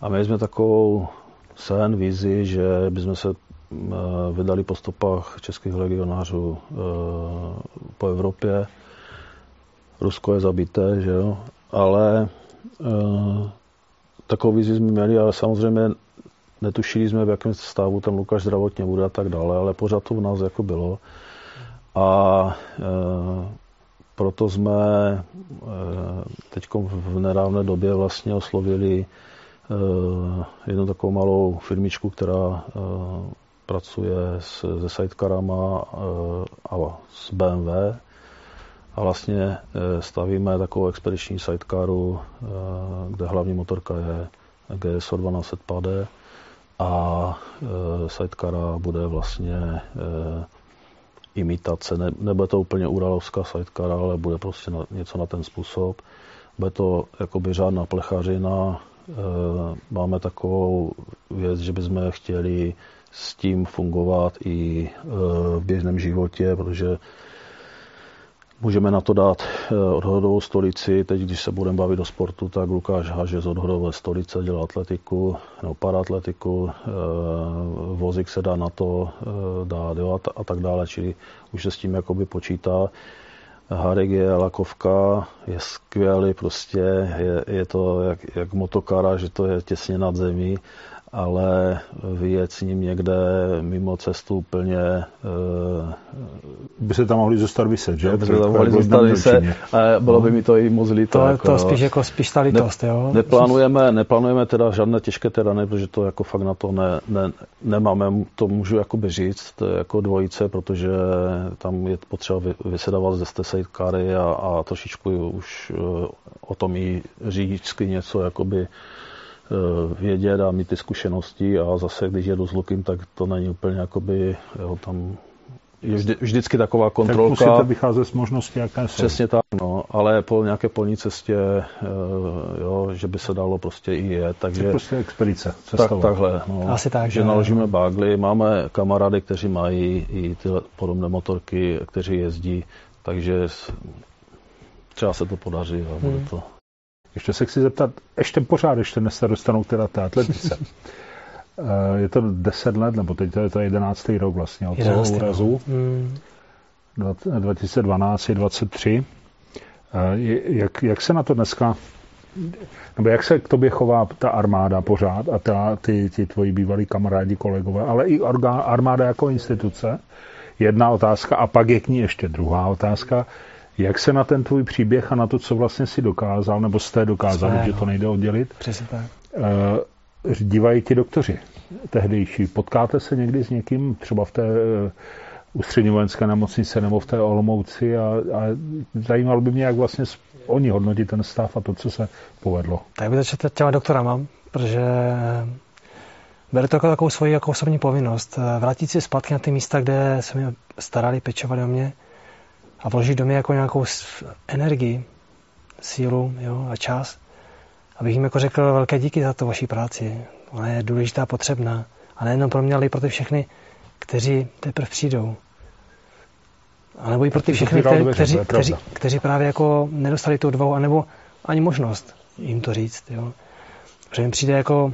a měli jsme takovou sen, vizi, že bychom se uh, vydali po stopách českých legionářů uh, po Evropě. Rusko je zabité, že jo, ale uh, takovou vizi jsme měli, ale samozřejmě netušili jsme, v jakém stavu ten Lukáš zdravotně bude a tak dále, ale pořád to v nás jako bylo. A e, proto jsme e, teď v nedávné době vlastně oslovili e, jednu takovou malou firmičku, která e, pracuje s, se sidecarama e, a s BMW a vlastně e, stavíme takovou expediční sidecaru, e, kde hlavní motorka je GSO 1200 a e, sidecara bude vlastně e, imitace. Ne, nebude to úplně uralovská sidecara, ale bude prostě na, něco na ten způsob. Bude to jakoby řádná plechařina. E, máme takovou věc, že bychom chtěli s tím fungovat i e, v běžném životě, protože Můžeme na to dát eh, odhodovou stolici. Teď, když se budeme bavit o sportu, tak Lukáš háže z odhodové stolice, dělá atletiku nebo paratletiku. Eh, vozík se dá na to eh, dát jo, a tak dále, čili už se s tím jakoby počítá. Harek je lakovka, je skvělý prostě, je, je to jak, jak motokara, že to je těsně nad zemí ale vyjet s ním někde mimo cestu úplně... Uh, by se tam mohli zůstat vyset, že? By se tam mohli zůstat vyset a bylo by mi to i moc líto. To, jako, to spíš jako spíš ta lítost, ne, jo? Neplánujeme, neplánujeme teda žádné těžké terany, protože to jako fakt na to ne, ne, nemáme, to můžu jakoby říct, to je jako dvojice, protože tam je potřeba vysedávat ze té kary a, a trošičku už uh, o tom i říct něco jakoby Eh, vědět a mít ty zkušenosti a zase, když jedu s Lukem, tak to není úplně jakoby, jo, tam je vždy, vždycky taková kontrolka. Tak musíte vycházet z možnosti, jaké jsou. Přesně tak, no, ale po nějaké polní cestě, eh, jo, že by se dalo prostě i jet. Takže, je prostě expedice, tak, takhle, no, Asi tak, že naložíme bágly, máme kamarády, kteří mají i ty podobné motorky, kteří jezdí, takže třeba se to podaří a bude hmm. Ještě se chci zeptat, ještě pořád, ještě dnes se dostanou teda té atletice. Eh, je to 10 let, nebo teď to je to 11. rok vlastně od toho úrazu. Hmm. 2012 je 23. Jak, jak se na to dneska nebo jak se k tobě chová ta armáda pořád a ta, ty, ty tvoji bývalí kamarádi, kolegové, ale i orgán, armáda jako instituce? Jedna otázka a pak je k ní ještě druhá otázka. Jak se na ten tvůj příběh a na to, co vlastně si dokázal, nebo jste dokázali, že to nejde oddělit, Přesně tak. Uh, dívají ti doktoři tehdejší. Potkáte se někdy s někým, třeba v té uh, ústřední vojenské nemocnice nebo v té Olomouci a, a zajímalo by mě, jak vlastně oni hodnotí ten stav a to, co se povedlo. Tak bych začal těma doktorama, protože beru to jako takovou svoji jako osobní povinnost. Vrátit se zpátky na ty místa, kde se mě starali, pečovali o mě a vložit do mě jako nějakou energii, sílu jo, a čas. Abych jim jako řekl velké díky za to vaší práci. Ona je důležitá, potřebná. A nejenom pro mě, ale i pro ty všechny, kteří teprve přijdou. A nebo i pro ty všechny, kteří, kteří, kteří, kteří právě jako nedostali tu odvahu, anebo ani možnost jim to říct. Jo. Protože mi přijde jako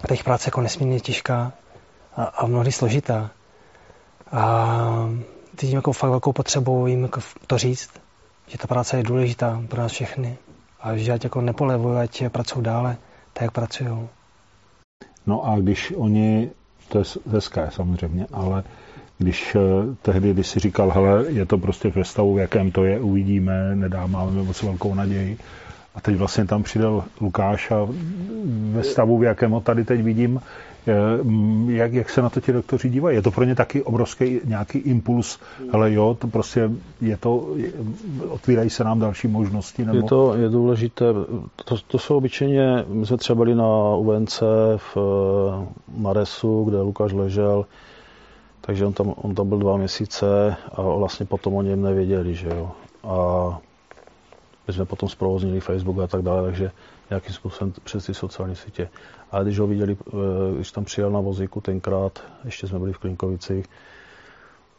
ta jejich práce jako nesmírně těžká a, a mnohdy složitá. A cítím jako fakt velkou potřebu jim jako to říct, že ta práce je důležitá pro nás všechny a že ať jako nepolevují, ať pracují dále, tak jak pracují. No a když oni, to je hezké samozřejmě, ale když eh, tehdy, když si říkal, hele, je to prostě ve stavu, v jakém to je, uvidíme, nedá, máme moc velkou naději. A teď vlastně tam přidal Lukáš a ve stavu, v jakém ho tady teď vidím, jak, jak se na to ti doktoři dívají? Je to pro ně taky obrovský nějaký impuls, ale jo, to prostě je to, otvírají se nám další možnosti? Nebo... Je to je důležité, to, to jsou obyčejně, my jsme třeba byli na UNC v eh, Maresu, kde Lukáš ležel, takže on tam, on tam byl dva měsíce a vlastně potom o něm nevěděli, že jo. A my jsme potom zprovoznili Facebook a tak dále, takže nějakým způsobem přes ty sociální sítě. Ale když ho viděli, eh, když tam přijel na vozíku tenkrát, ještě jsme byli v Klinkovicích,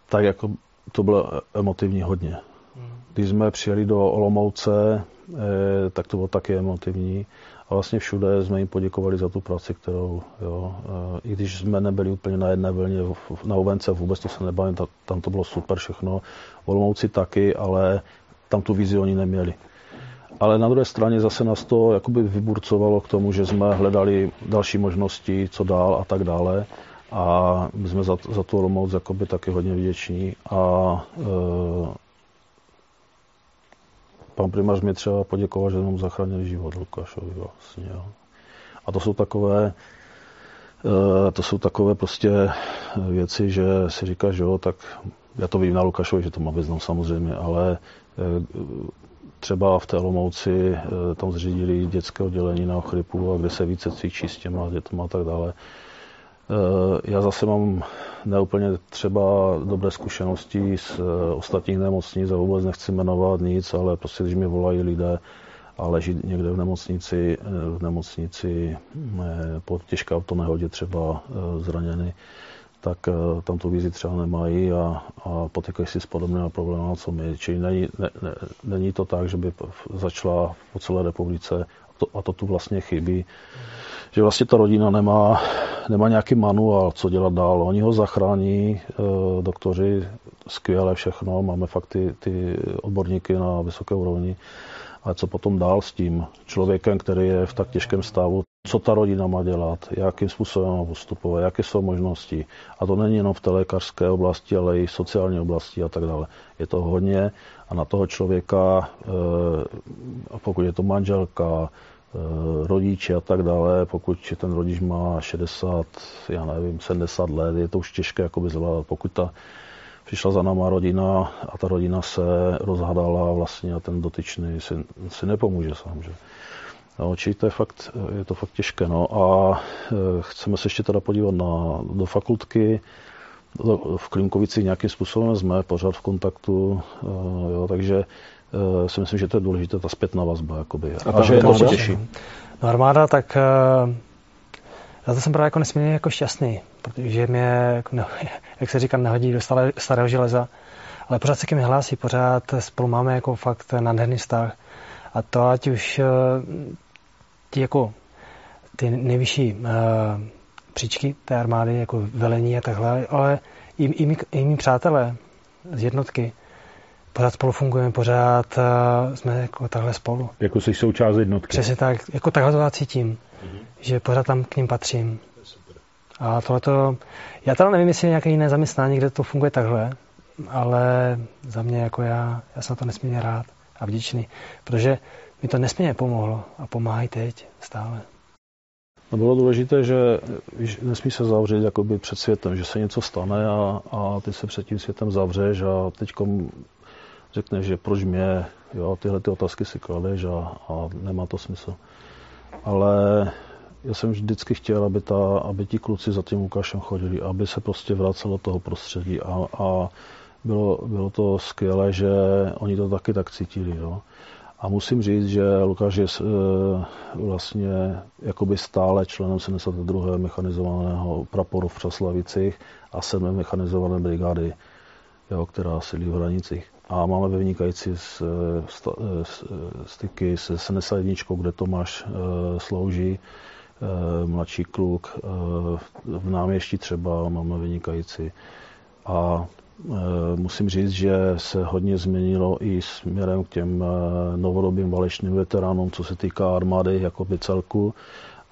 tak jako to bylo emotivní hodně. Když jsme přijeli do Olomouce, eh, tak to bylo taky emotivní. A vlastně všude jsme jim poděkovali za tu práci, kterou, jo, eh, i když jsme nebyli úplně na jedné vlně, na Ovence vůbec to se nebavím, tam to bylo super všechno. V Olomouci taky, ale tam tu vizi oni neměli. Ale na druhé straně zase nás to jakoby vyburcovalo k tomu, že jsme hledali další možnosti, co dál a tak dále. A my jsme za, za tu Olomouc jakoby taky hodně vděční. A e, pan primář mě třeba poděkoval, že nám zachránil život Lukášovi vlastně. Jo. A to jsou takové, e, to jsou takové prostě věci, že si říkáš, že jo, tak já to vím na Lukášovi, že to má význam samozřejmě, ale e, třeba v té Olomouci eh, tam zřídili dětské oddělení na ochrypu, a kde se více cvičí s těma dětma a tak dále. Eh, já zase mám neúplně třeba dobré zkušenosti z eh, ostatních nemocnic a vůbec nechci jmenovat nic, ale prostě když mi volají lidé a leží někde v nemocnici, v nemocnici po těžké autonehodě třeba zraněny, tak eh, tam tu vizi třeba nemají a, a potýkají si s podobnými problémy, co my. Čili není, ne, ne, není to tak, že by začala po celé republice a to, a to tu vlastně chybí. Že vlastně ta rodina nemá, nemá nějaký manuál, co dělat dál. Oni ho zachrání, eh, doktoři, skvěle všechno, máme fakt ty, ty odborníky na vysoké úrovni. Ale co potom dál s tím člověkem, který je v tak těžkém stavu, co ta rodina má dělat, jakým způsobem má postupovat, jaké jsou možnosti. A to není jenom v té lékařské oblasti, ale i v sociální oblasti a tak dále. Je to hodně a na toho člověka, eh, a pokud je to manželka, eh, rodiče a tak dále, pokud ten rodič má 60, já nevím, 70 let, je to už těžké jakoby zvládat. Pokud ta přišla za náma rodina a ta rodina se rozhadala vlastně a ten dotyčný si, si nepomůže sám. Že? No, čili to je, fakt, je to fakt těžké. No. A e, chceme se ještě teda podívat na, do fakultky. V Klimkovici nějakým způsobem jsme pořád v kontaktu, e, jo, takže e, si myslím, že to je důležité, ta zpětná vazba. Jakoby. A, a že to se těší. No armáda, tak já to jsem právě jako nesmírně jako šťastný, protože mě, jako ne, jak se říká, nehodí do staré, starého železa, ale pořád se ke mi hlásí, pořád spolu máme jako fakt nádherný vztah. A to ať už ti jako ty nejvyšší uh, příčky té armády, jako velení a takhle, ale i, i, mý, i mý přátelé z jednotky, pořád spolu fungujeme, pořád uh, jsme jako takhle spolu. Jako jsi součást jednotky. Přesně tak, jako takhle to já cítím, mm-hmm. Že pořád tam k ním patřím. A tohleto, já teda nevím, jestli je nějaké jiné zaměstnání, kde to funguje takhle, ale za mě jako já, já jsem to nesmírně rád a vděčný, protože mi to nesmírně pomohlo a pomáhají teď stále. No bylo důležité, že nesmí se zavřít jakoby před světem, že se něco stane a, a ty se před tím světem zavřeš a teď řekneš, že proč mě, jo, tyhle ty otázky si kladeš a, a nemá to smysl. Ale já jsem vždycky chtěl, aby, ta, aby ti kluci za tím Lukášem chodili, aby se prostě vracelo toho prostředí a, a bylo, bylo to skvělé, že oni to taky tak cítili. Jo. A musím říct, že Lukáš je e, vlastně jakoby stále členem 72. mechanizovaného praporu v Přeslavicích a 7. mechanizované brigády, jo, která sídlí v hranicích. A máme vynikající s, s, styky se 71, kde Tomáš e, slouží, e, mladší kluk. E, v náměstí třeba máme vynikající. A Eh, musím říct, že se hodně změnilo i směrem k těm eh, novodobým válečným veteránům, co se týká armády jako by celku.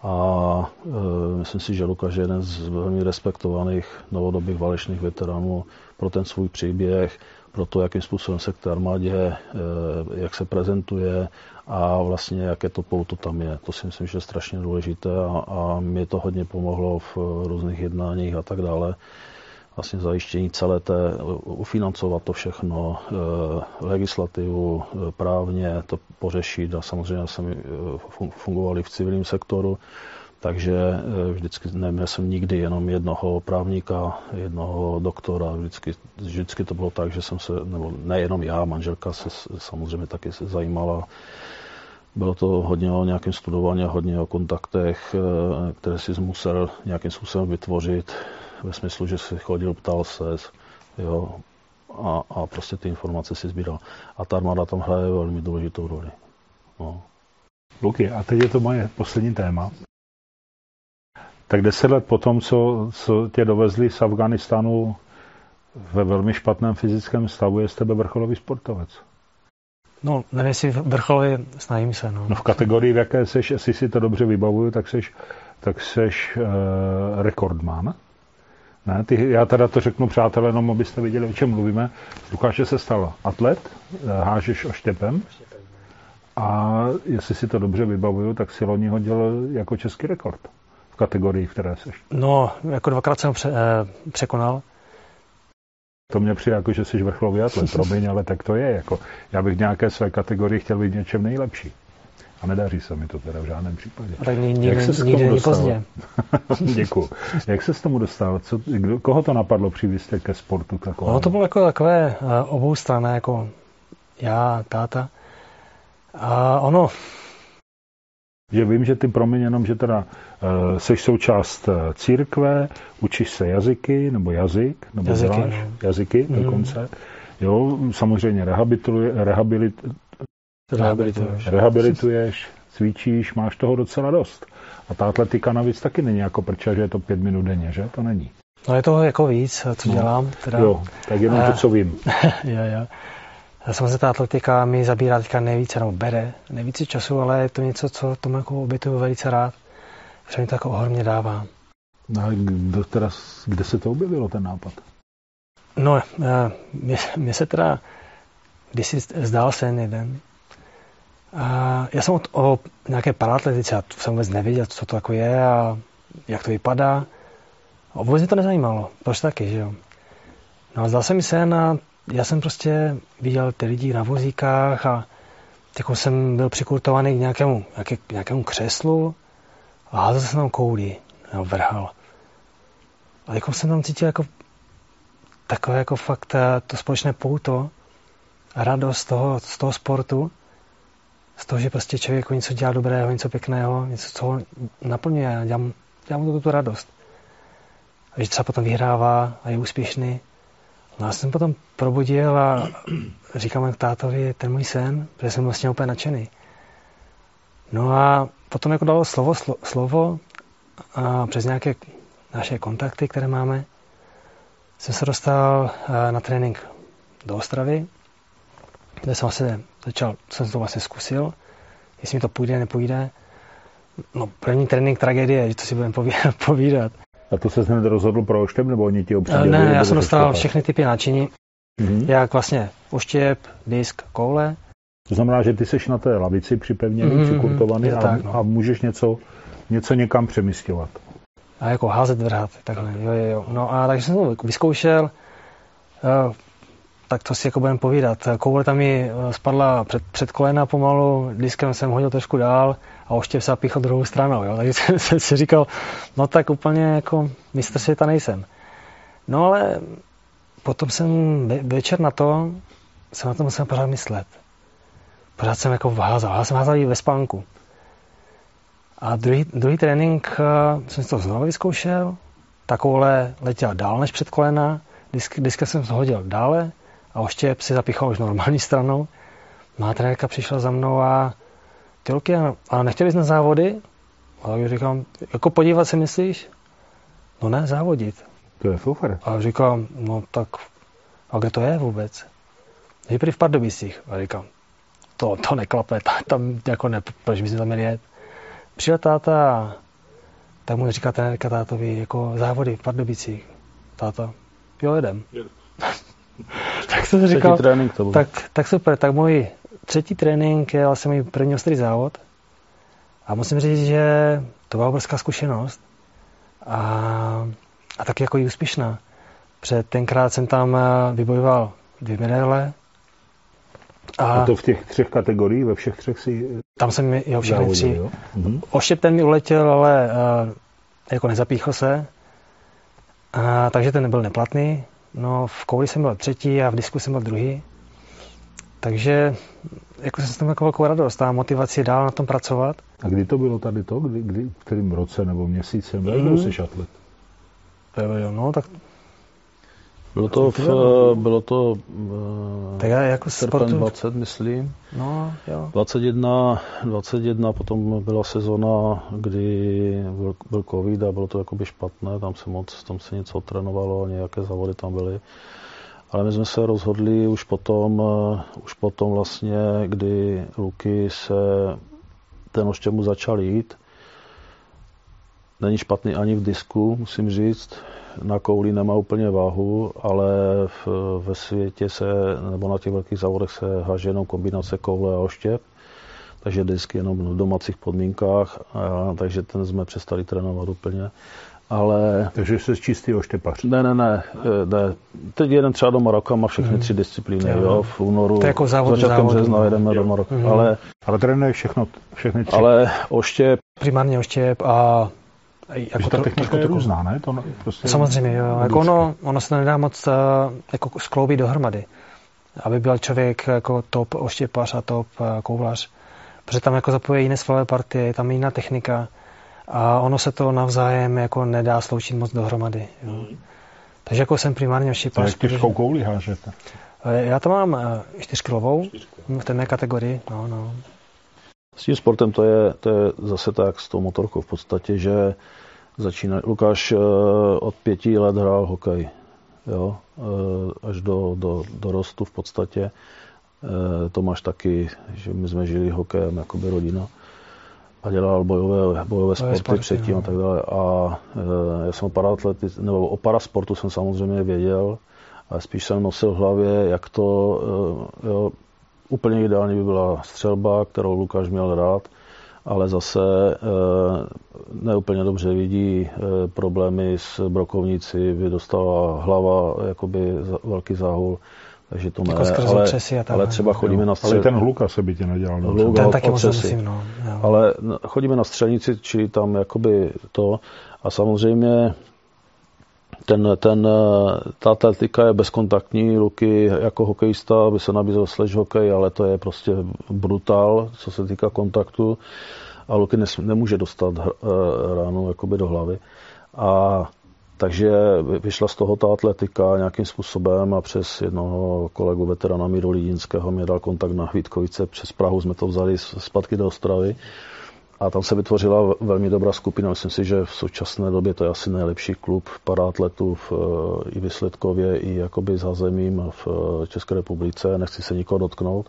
A e, myslím si, že Lukáš je jeden z velmi respektovaných novodobých válečných veteránů pro ten svůj příběh, pro to, jakým způsobem se k té armádě, e, jak se prezentuje a vlastně jaké to pouto tam je. To si myslím, že je strašně důležité a, a mě to hodně pomohlo v různých jednáních a tak dále vlastně zajištění celé té, ufinancovat to všechno, eh, legislativu, eh, právně to pořešit a samozřejmě jsem eh, fungovali v civilním sektoru, takže vždycky neměl jsem nikdy jenom jednoho právníka, jednoho doktora, vždycky, vždycky to bylo tak, že jsem se, nebo nejenom já, manželka se samozřejmě taky se zajímala. Bylo to hodně o nějakém studování, hodně o kontaktech, které si musel nějakým způsobem vytvořit ve smyslu, že si chodil, ptal se, jo, a, a prostě ty informace si sbíral. A ta armáda tam hraje velmi důležitou roli. No. Luky, a teď je to moje poslední téma. Tak deset let potom, co, co tě dovezli z Afganistánu ve velmi špatném fyzickém stavu, je z tebe vrcholový sportovec. No, nevím, jestli vrcholový, snažím se. No. no v kategorii, v jaké seš, jestli si to dobře vybavuju, tak seš, tak seš uh, rekordman. Ne, ty, já teda to řeknu, přátelé, jenom abyste viděli, o čem mluvíme. Lukáše se stal atlet, eh, hážeš oštěpem. A jestli si to dobře vybavuju, tak si loni hodil jako český rekord v kategorii, v které jsi. No, jako dvakrát jsem pře, eh, překonal. To mě přijde jako, že jsi vrcholový atlet, promiň, ale tak to je. Jako, já bych v nějaké své kategorii chtěl být něčem nejlepší. A nedaří se mi to teda v žádném případě. A tak nikdy, Jak se nikdy není pozdě. Děkuji. Jak se s tomu dostal? Co, kdo, koho to napadlo přivést ke sportu? Takové? No to bylo jako takové uh, obou strany, jako já, táta. A ono... Že vím, že ty promiň jenom, že teda uh, seš součást uh, církve, učíš se jazyky, nebo jazyk, nebo jazyky, děláš no. jazyky mm. dokonce. Jo, samozřejmě rehabilituje, rehabilit, Rehabilituješ. Rehabilituješ, cvičíš, máš toho docela dost. A ta atletika navíc taky není jako prča, že je to pět minut denně, že? To není. No je toho jako víc, co no. dělám. Teda. Jo, tak jenom to, co vím. jo, jo. Samozřejmě ta atletika mi zabírá teďka nejvíce, nebo bere nejvíce času, ale je to něco, co tomu jako obětuju velice rád. Protože mi to jako ohromně dává. No a kdo teda, kde se to objevilo, ten nápad? No, mně se teda když si zdál sen jeden, já jsem o, o nějaké paratletice, já jsem vůbec nevěděl, co to jako je a jak to vypadá. A vůbec mě to nezajímalo. Proč taky, že jo? No a zdal se mi sen a já jsem prostě viděl ty lidi na vozíkách a jako jsem byl přikurtovaný k nějakému, nějaké, k nějakému křeslu a házel jsem tam kouli, nebo vrhal. A jako jsem tam cítil jako takové jako fakt eh, to společné pouto a radost toho, z toho sportu z toho, že prostě člověk jako něco dělá dobrého, něco pěkného, něco, co ho naplňuje a dělá, dělá mu to tu radost. A že třeba potom vyhrává a je úspěšný. No já jsem potom probudil a říkám k tátovi ten můj sen, protože jsem vlastně úplně nadšený. No a potom jako dalo slovo, slo, slovo a přes nějaké naše kontakty, které máme, jsem se dostal eh, na trénink do Ostravy kde jsem vlastně začal, jsem to vlastně zkusil, jestli mi to půjde, nepůjde. No, první trénink tragédie, že to si budeme povídat. A to se hned rozhodl pro oštěp, nebo oni ti obsadili? Ne, já jsem dostal všechny typy náčiní, mm-hmm. jak vlastně oštěp, disk, koule. To znamená, že ty seš na té lavici připevněný, mm-hmm. přikurtovaný a, tak, no. a můžeš něco, něco někam přemysťovat. A jako házet, vrhat, takhle, jo, jo, jo. No a takže jsem to vyzkoušel, eh, tak to si jako budeme povídat. Koule tam mi eh, spadla před, před kolena pomalu, diskem jsem hodil trošku dál a oštěv se zapíchl druhou stranou. Jo? Takže jsem si říkal, no tak úplně jako mistr světa nejsem. No ale potom jsem večer na to, jsem na to musel pořád myslet. Pořád jsem jako vházal. Já jsem házal i ve spánku. A druhý, druhý trénink uh, jsem si to znovu vyzkoušel. Takovouhle letěl dál než před kolena. Disk, diska jsem zhodil dále a oštěp si zapichal už normální stranou. Má trenérka přišla za mnou a ty roky, a nechtěli jsi na závody? A já říkám, jako podívat se myslíš? No ne, závodit. To je super. A říkám, no tak, a kde to je vůbec? Nejprve v Pardubicích. A říkám, to, to neklape, tam jako ne, proč bys tam měl jet? Přijel táta, tak mu říká trenérka tátovi, jako závody v Pardubicích. Táta, jo, jedem. tak jsem říkal, trénink to tak, tak super, tak můj třetí trénink je vlastně můj první ostrý závod. A musím říct, že to byla obrovská zkušenost. A, a taky jako i úspěšná. Před tenkrát jsem tam eh, vybojoval dvě medaile. A, a to v těch třech kategoriích, ve všech třech si... Tam jsem jo, všechny závodil, tři. Jo? Mhm. Oštěp ten mi uletěl, ale uh, jako nezapíchl se. A, takže ten nebyl neplatný. No, v kouli jsem byl třetí a v disku jsem byl druhý. Takže jako jsem s tím jako velkou radost a motivaci dál na tom pracovat. A kdy to bylo tady to? Kdy, kdy v kterým roce nebo měsícem? Jak mm. jsi atlet? No, tak bylo to, v, bylo to tak já jako srpen 20, myslím. No, jo. 21, 21, potom byla sezona, kdy byl, byl covid a bylo to jakoby špatné, tam se moc, tam se něco trénovalo, nějaké závody tam byly. Ale my jsme se rozhodli už potom, uh, už potom vlastně, kdy Luky se ten oštěmu začal jít. Není špatný ani v disku, musím říct. Na kouli nemá úplně váhu, ale v, ve světě se, nebo na těch velkých závodech se háže jenom kombinace koule a oštěp. Takže disk jenom v domácích podmínkách, a, takže ten jsme přestali trénovat úplně ale... Takže jsi čistý oštěpař. Ne, ne, ne, eh, ne. Teď jeden třeba do Maroka má všechny hmm. tři disciplíny, jo, jo v únoru. To je jako závod, začátkem března jedeme do Maroka, hmm. ale... Ale trénuje všechno, všechny tři. Ale oštěp... Primárně oštěp a jako ta technika je různá, ne? To prostě Samozřejmě, jo. Jako ono, ono se nedá moc uh, jako skloubit dohromady. Aby byl člověk jako top oštěpař a top uh, kouvlař. Protože tam jako zapojí jiné svalové partie, je tam jiná technika a ono se to navzájem jako nedá sloučit moc dohromady. Jo. Mm. Takže jako jsem primárně šípař. Jak těžkou kouli hážete? Eh, já to mám eh, čtyřkilovou v té mé kategorii. No, no. S tím sportem to je, to je zase tak s tou motorkou v podstatě, že začíná, Lukáš eh, od pěti let hrál hokej, jo, až do, do, do rostu v podstatě. Tomáš taky, že my jsme žili hokejem jako by rodina a dělal bojové, bojové sporty, sporty předtím no. a tak dále. A e, já jsem o paratlety, nebo o parasportu jsem samozřejmě věděl, ale spíš jsem nosil v hlavě, jak to, e, jo, úplně ideálně by byla střelba, kterou Lukáš měl rád, ale zase e, neúplně dobře vidí e, problémy s brokovnici, by dostala hlava jakoby velký záhul takže to jako ne, ale, a tak, ale třeba chodíme na střel... Ale ten hluka se by tě nedělal. No, hluk ten taky musím, no. Jo. Ale chodíme na střelnici, čili tam jakoby to a samozřejmě ten, ten, ta atletika je bezkontaktní, Luky jako hokejista by se nabízel slash hokej, ale to je prostě brutál, co se týká kontaktu a Luky nemůže dostat eh, ránu jakoby do hlavy. A takže vyšla z toho ta atletika nějakým způsobem a přes jednoho kolegu veterana Míru Lidinského mě dal kontakt na Hvítkovice. Přes Prahu jsme to vzali zpátky do Ostravy. A tam se vytvořila velmi dobrá skupina. Myslím si, že v současné době to je asi nejlepší klub paraatletů v, i výsledkově, i jakoby za zemím v České republice. Nechci se nikoho dotknout.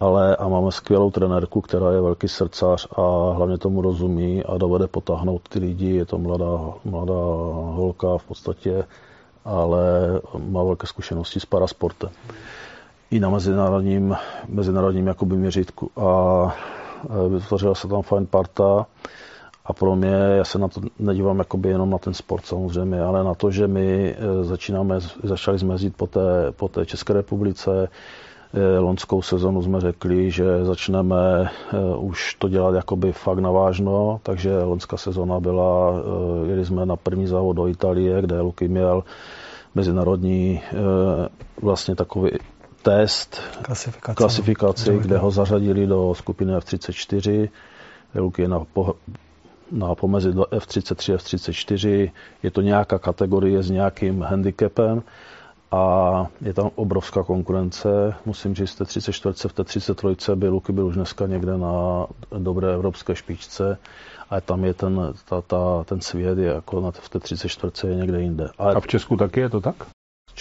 Ale a máme skvělou trenérku, která je velký srdcař a hlavně tomu rozumí a dovede potáhnout ty lidi. Je to mladá, mladá holka v podstatě, ale má velké zkušenosti s parasportem. I na mezinárodním, mezinárodním jakoby měřítku. A Eh, vytvořila se tam fajn parta a pro mě, já se na to nedívám jakoby jenom na ten sport samozřejmě, ale na to, že my eh, začínáme, začali jsme jezdit po té, po té České republice, eh, Lonskou sezonu jsme řekli, že začneme už to dělat jakoby fakt navážno, takže lonská sezona byla, jeli jsme na první závod do Itálie, kde Luky měl mezinárodní vlastně takový test, klasifikaci, klasifikaci kde ho zařadili do skupiny F34. Luky je na, po, na pomezi do F33 a F34. Je to nějaká kategorie s nějakým handicapem a je tam obrovská konkurence. Musím říct, v té 34, v té 33 by Luky byl už dneska někde na dobré evropské špičce a tam je ten, ta, ta, ten svět je jako na, v té 34 je někde jinde. A, a v Česku taky je to tak?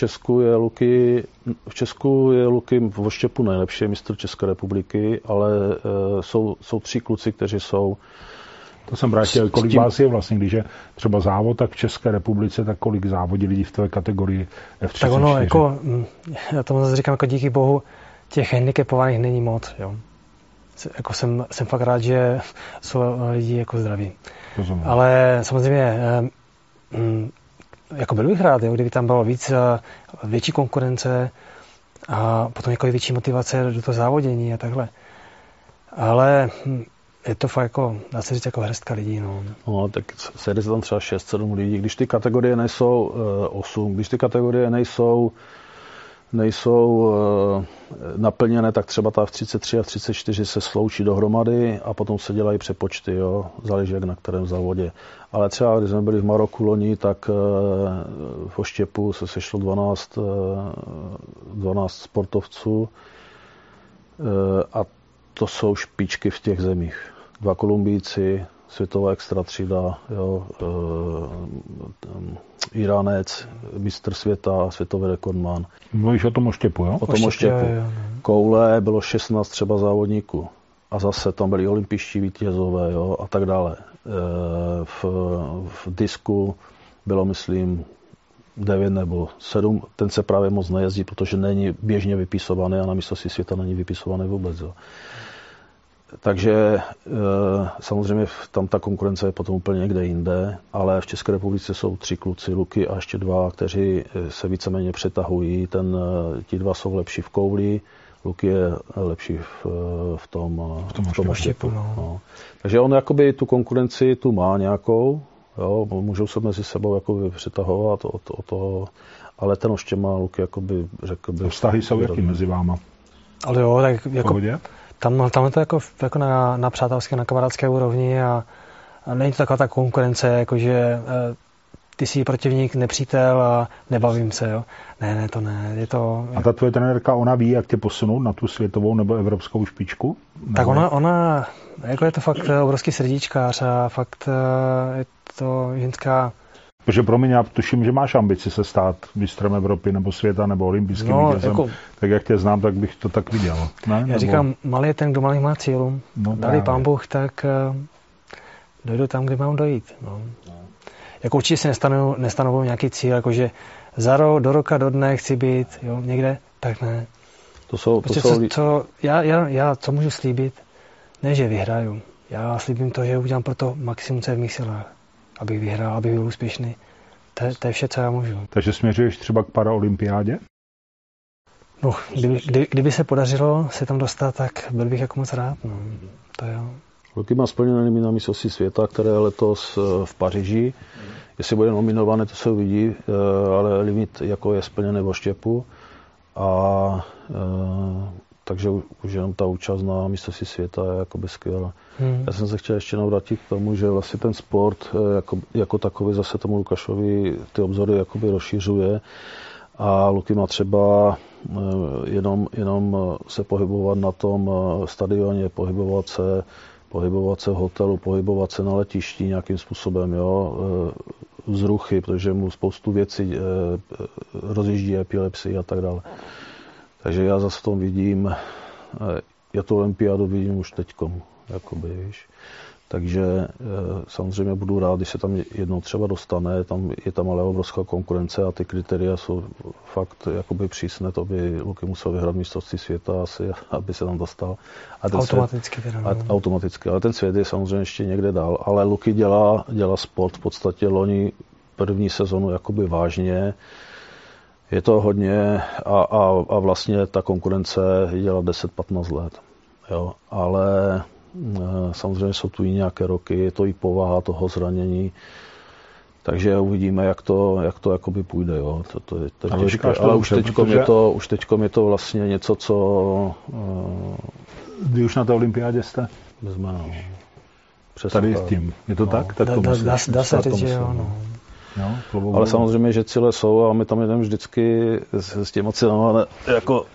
V Česku je Luky, v Česku je Luky v oštěpu nejlepší mistr České republiky, ale e, jsou, jsou tři kluci, kteří jsou to jsem chtěl, kolik tím... vás je vlastně, když je třeba závod, tak v České republice, tak kolik závodí lidí v té kategorii F34? Tak ono, jako, mm, já tomu zase říkám, jako díky bohu, těch handicapovaných není moc, jo. Jako jsem, jsem fakt rád, že jsou lidi jako zdraví. Rozumím. Ale samozřejmě e, mm, jako byl bych rád, jo, kdyby tam bylo víc, eh, větší konkurence a potom jako větší motivace do toho závodění a takhle. Ale hm, je to fakt jako, dá se říct, jako hrstka lidí. No, no tak sejde se tam třeba 6-7 lidí. Když ty kategorie nejsou uh, eh, 8, když ty kategorie nejsou nejsou eh, naplněné, tak třeba ta v 33 a v 34 se sloučí dohromady a potom se dělají přepočty, jo? záleží jak na kterém závodě. Ale třeba, když jsme byli v Maroku loni, tak eh, v Oštěpu se sešlo 12, 12 eh, sportovců a to jsou špičky v těch zemích. Dva Kolumbíci, světová extra třída, jo, e, Iránec, mistr světa, světový rekordman. Mluvíš o tom oštěpu, jo? O tom oštěpu. Koule bylo 16 třeba závodníků. A zase tam byli olympiští vítězové, jo, a tak dále. E, v, v disku bylo, myslím, 9 nebo 7. Ten se právě moc nejezdí, protože není běžně vypisovaný a na mistrovství světa není vypisovaný vůbec. Jo. Takže e, samozřejmě tam ta konkurence je potom úplně někde jinde, ale v České republice jsou tři kluci, Luky a ještě dva, kteří e, se víceméně přetahují. Ten, e, ti dva jsou lepší v kouli, Luky je lepší v, v tom, v tom, v tom oštěpu. No. No. Takže on jakoby tu konkurenci tu má nějakou, jo, můžou se mezi sebou jakoby přetahovat o to, o to ale ten oštěp má Luky, jakoby, řekl bych. Vztahy jsou jaký mezi váma? Ale jo, tak jako... Pohodě? Tam, tam je to jako, jako na, na přátelské, na kamarádské úrovni a, a není to taková ta konkurence, jako že e, ty jsi protivník, nepřítel a nebavím se, jo. Ne, ne, to ne, je to... A ta tvoje trenérka, ona ví, jak tě posunout na tu světovou nebo evropskou špičku? Nebo... Tak ona, ona, jako je to fakt obrovský srdíčkář a fakt e, je to ženská Protože pro mě já tuším, že máš ambici se stát mistrem Evropy nebo světa nebo olympijským no, vítězem. Jako, tak jak tě znám, tak bych to tak viděl. Ne? Já nebo... říkám, malý je ten, kdo malý má cílu. No, Dali pán Bůh, tak uh, dojdu tam, kde mám dojít. No. Jako určitě si nestanovu, nestanovu nějaký cíl, jakože za rok, do roka, do dne chci být jo, někde, tak ne. To jsou, prostě to jsou... Co, co, já, já, já, co můžu slíbit, ne, že vyhraju. Já slíbím to, že udělám pro to maximum, co je v mých silách abych vyhrál, abych byl úspěšný. To, to je vše, co já můžu. Takže směřuješ třeba k paraolympiádě? No, kdyby, kdy, kdyby se podařilo se tam dostat, tak byl bych jako moc rád. No. To jo. Luky má splněné na mistrovství světa, které je letos eh, v Paříži. Jestli bude nominované, to se uvidí, eh, ale limit jako je splněný v Oštěpu. A eh, takže už jenom ta účast na mistrovství světa je jakoby skvělá. Hmm. Já jsem se chtěl ještě navrátit k tomu, že vlastně ten sport eh, jako, jako takový zase tomu Lukašovi ty obzory jakoby rozšiřuje a Luky má třeba eh, jenom, jenom se pohybovat na tom eh, stadioně, pohybovat se pohybovat se v hotelu, pohybovat se na letišti nějakým způsobem, jo, vzruchy, protože mu spoustu věcí rozjíždí epilepsii a tak dále. Takže já zase v tom vidím, já tu olympiádu vidím už teďkom, jakoby, víš. Takže eh, samozřejmě budu rád, když se tam jednou třeba dostane, tam, je tam ale obrovská konkurence a ty kritéria jsou fakt jakoby přísné, to by Luky musel vyhrát mistrovství světa asi, aby se tam dostal. A ten automaticky svět, a, automaticky, ale ten svět je samozřejmě ještě někde dál. Ale Luky dělá, dělá sport v podstatě loni první sezonu jakoby vážně, je to hodně a, a, a vlastně ta konkurence dělá 10-15 let. Jo, ale Eh, samozřejmě jsou tu i nějaké roky, je to i povaha toho zranění. Takže uvidíme, jak to, jak to jakoby půjde. Jo. To, to je, to je ale těžké, ale už teď protože... je, to, už teďkom je to vlastně něco, co... Uh, Kdy už na té olympiádě jste? Jsme, no. Přesně Tady s tím. Je to no. tak? tak dá, dá, dá, dá se říct, že jo. No. No, ale samozřejmě, že cíle jsou a my tam jdeme vždycky s, s těma cílema jako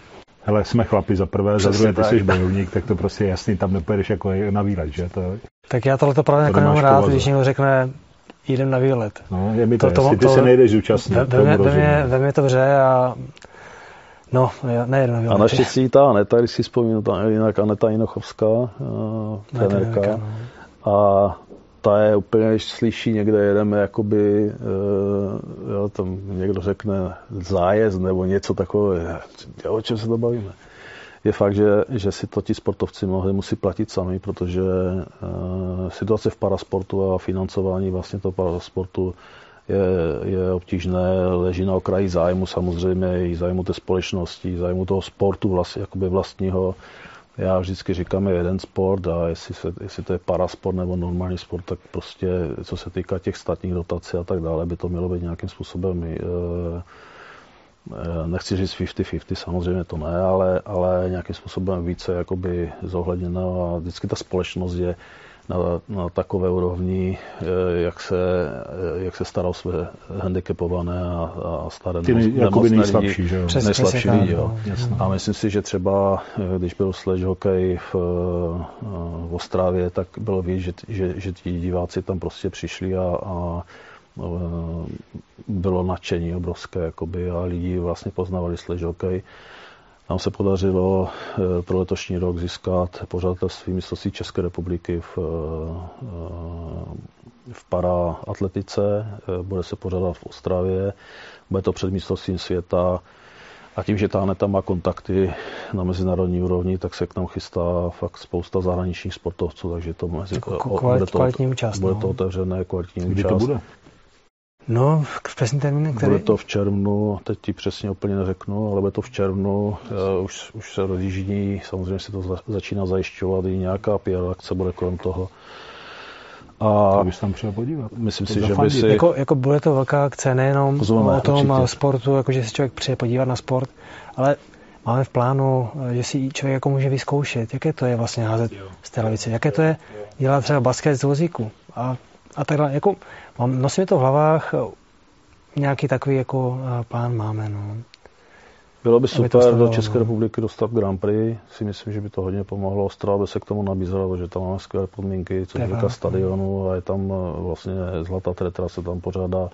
hele, jsme chlapi za prvé, Přesně za druhé, ty tak. jsi bojovník, tak to prostě je jasný, tam nepojedeš jako na výlet, že? To, tak já tohle to právě jako nemám rád, když někdo řekne, jdem na výlet. No, je mi to, to, to ty to, se nejdeš zúčastnit. Ve, ve, mě, ve mě to vře a No, nejedu na výlet. A naštěstí ta Aneta, když si vzpomínám, ta jinak Aneta Jinochovská, uh, trenérka, no. a ta je úplně, když slyší někde jedeme, jakoby, uh, jo, tam někdo řekne zájezd nebo něco takového, o čem se to bavíme. Je fakt, že, že si to ti sportovci mnohdy musí platit sami, protože uh, situace v parasportu a financování vlastně toho parasportu je, je obtížné, leží na okraji zájmu samozřejmě, i zájmu té společnosti, zájmu toho sportu vlastně, jakoby vlastního, já vždycky říkám, je jeden sport a jestli, se, jestli to je parasport nebo normální sport, tak prostě co se týká těch státních dotací a tak dále, by to mělo být nějakým způsobem e, nechci říct 50-50, samozřejmě to ne, ale, ale nějakým způsobem více jakoby zohledněno a vždycky ta společnost je na, na takové úrovni, eh, jak se, eh, jak se stará o své handicapované a, a staré Ty nej, jakoby nejslabší, lidi, že jo? Nejslabší lidi, jo. No, a myslím si, že třeba, eh, když byl sledge hokej v, v Ostravě, tak bylo vidět, že, že, že ti diváci tam prostě přišli a, a bylo nadšení obrovské jakoby, a lidi vlastně poznávali sledge hokej. Nám se podařilo eh, pro letošní rok získat pořadatelství mistrovství České republiky v, eh, v paraatletice. Eh, bude se pořádat v Ostravě. Bude to před mistrovstvím světa. A tím, že ta Aneta má kontakty na mezinárodní úrovni, tak se k nám chystá fakt spousta zahraničních sportovců, takže to mezi, jako o, bude to, kvalitní účast. Bude no. to otevřené kvalitní Kdy účast. to bude? No, přesný termín, který... Bude to v červnu, teď ti přesně úplně neřeknu, ale bude to v červnu, už, už se rozjíždí, samozřejmě se to začíná zajišťovat, i nějaká PR akce bude kolem toho. A bys tam třeba podívat. Myslím si, že by si... Jako, jako bude to velká akce nejenom Pozveme, o tom určitě. sportu, jako že se člověk přijde podívat na sport, ale máme v plánu, že si člověk jako může vyzkoušet, jaké to je vlastně házet z televize, jaké to je dělat třeba basket z vozíku a, a tak dále. Jako, Mám, nosím to v hlavách, nějaký takový jako eh, plán máme. No. Bylo by super do České no. republiky dostat Grand Prix. Si myslím, že by to hodně pomohlo. Ostrava by se k tomu nabízela, že tam máme skvělé podmínky, co se týká stadionu a je tam eh, vlastně zlatá tretra se tam pořádá.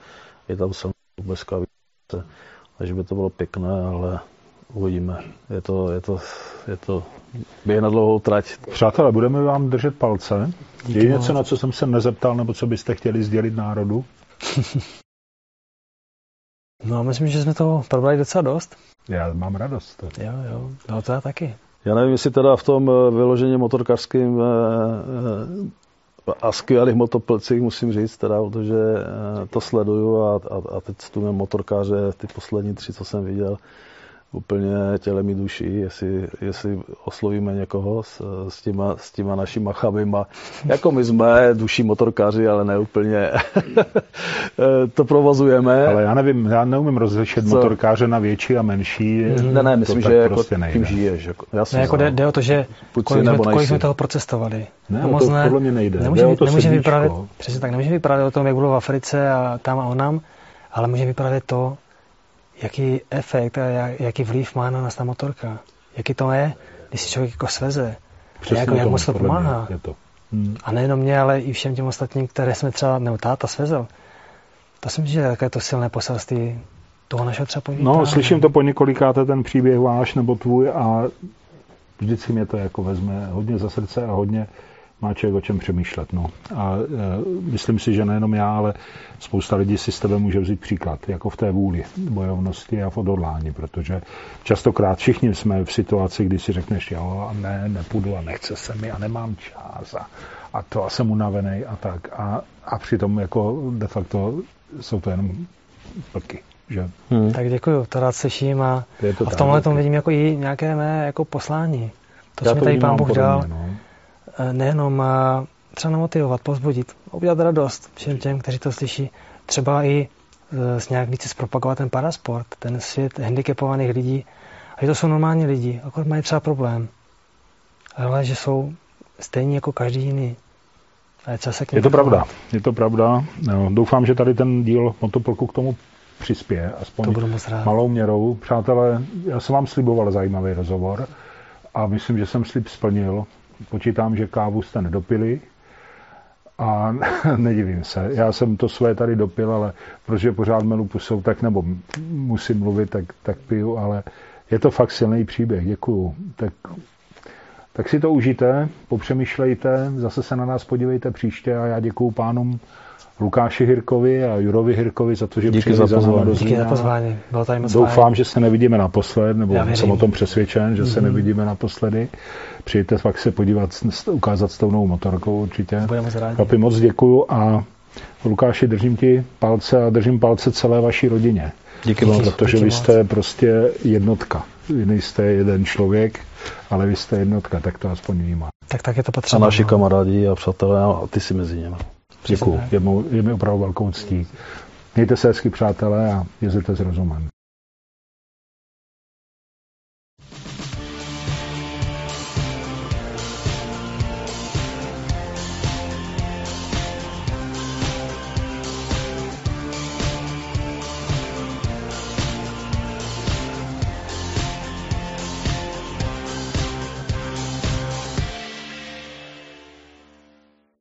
Je tam silná více. Takže by to bylo pěkné, ale uvidíme. Je to, je to, je to běh na dlouhou trať. Přátelé, budeme vám držet palce. Díky je něco, na co jsem se nezeptal, nebo co byste chtěli sdělit národu? no, myslím, že jsme to probrali docela dost. Já mám radost. Jo, jo, no to já taky. Já nevím, jestli teda v tom eh, vyloženě motorkářským eh, eh, a skvělých motoplcích musím říct, teda, protože to sleduju a, a, a teď tu motorkáře, ty poslední tři, co jsem viděl, úplně tělem i duší, jestli, jestli oslovíme někoho s, s, těma, s těma našima chabima. Jako my jsme duší motorkáři, ale ne úplně to provozujeme. Ale já nevím, já neumím rozlišit Co? motorkáře na větší a menší. Ne, ne, myslím, že jako prostě tím žiješ. Jako, já ne, jako jde, jde, o to, že kolik jsme, kolik jsme toho procestovali. Ne, to moc ne, podle mě nejde. Nemůžeme nemůže vyprávět, přesně tak, nemůže vyprávět o tom, jak bylo v Africe a tam a onam, ale může vyprávět to, jaký efekt a jaký vliv má na nás ta motorka. Jaký to je, když si člověk jako sveze. Přesně jak, jak moc to pomáhá. Je to. Hmm. A nejenom mě, ale i všem těm ostatním, které jsme třeba, nebo táta svezl. To si myslím, že je také to silné poselství toho našeho třeba podnikání. No, slyším to po několikáté ten příběh váš nebo tvůj a vždycky mě to jako vezme hodně za srdce a hodně má člověk o čem přemýšlet. No. A e, myslím si, že nejenom já, ale spousta lidí si s tebe může vzít příklad, jako v té vůli, bojovnosti a v odhodlání, protože častokrát všichni jsme v situaci, kdy si řekneš, jo, a ne, nepůjdu a nechce se mi a nemám čas a, a to a jsem unavený a tak. A, a přitom jako de facto jsou to jenom plky. Že? Hmm. Tak děkuju, to rád slyším a, to a v tomhle tom vidím jako i nějaké mé jako poslání. To, co mi tady pán Bůh dal, no. Eh, nejenom eh, třeba namotivovat, povzbudit, udělat radost všem těm, kteří to slyší, třeba i eh, nějak více zpropagovat ten parasport, ten svět handicapovaných lidí. A že to jsou normální lidi, akorát mají třeba problém. Ale že jsou stejní jako každý jiný. A je, se k je to pravda, je to pravda. No, doufám, že tady ten díl Motopolku k tomu přispěje, aspoň to budu moc rád. malou měrou. Přátelé, já jsem vám sliboval zajímavý rozhovor a myslím, že jsem slib splnil. Počítám, že kávu jste nedopili a nedivím se. Já jsem to své tady dopil, ale protože pořád melu pusou, tak nebo musím mluvit, tak, tak piju, ale je to fakt silný příběh. Děkuju. Tak, tak si to užijte, popřemýšlejte, zase se na nás podívejte příště a já děkuju pánům Lukáši Hirkovi a Jurovi Hirkovi za to, že Díky za pozvání. Díky za pozvání. Bylo tady moc Doufám, fajn. že se nevidíme naposled, nebo jsem o tom přesvědčen, že mm-hmm. se mhm. nevidíme naposledy. Přijďte fakt se podívat, ukázat s tou novou motorkou určitě. Budeme moc rádi. Papi, moc děkuju a Lukáši, držím ti palce a držím palce celé vaší rodině. Díky vám. Protože vy jste prostě jednotka. Vy nejste jeden člověk, ale vy jste jednotka, tak to aspoň vnímá. Tak tak je to potřeba. A naši no. kamarádi a přátelé a ty si mezi nimi. Děkuji. Je, je mi opravdu velkou ctí. Mějte se hezky, přátelé, a jezděte s rozumem.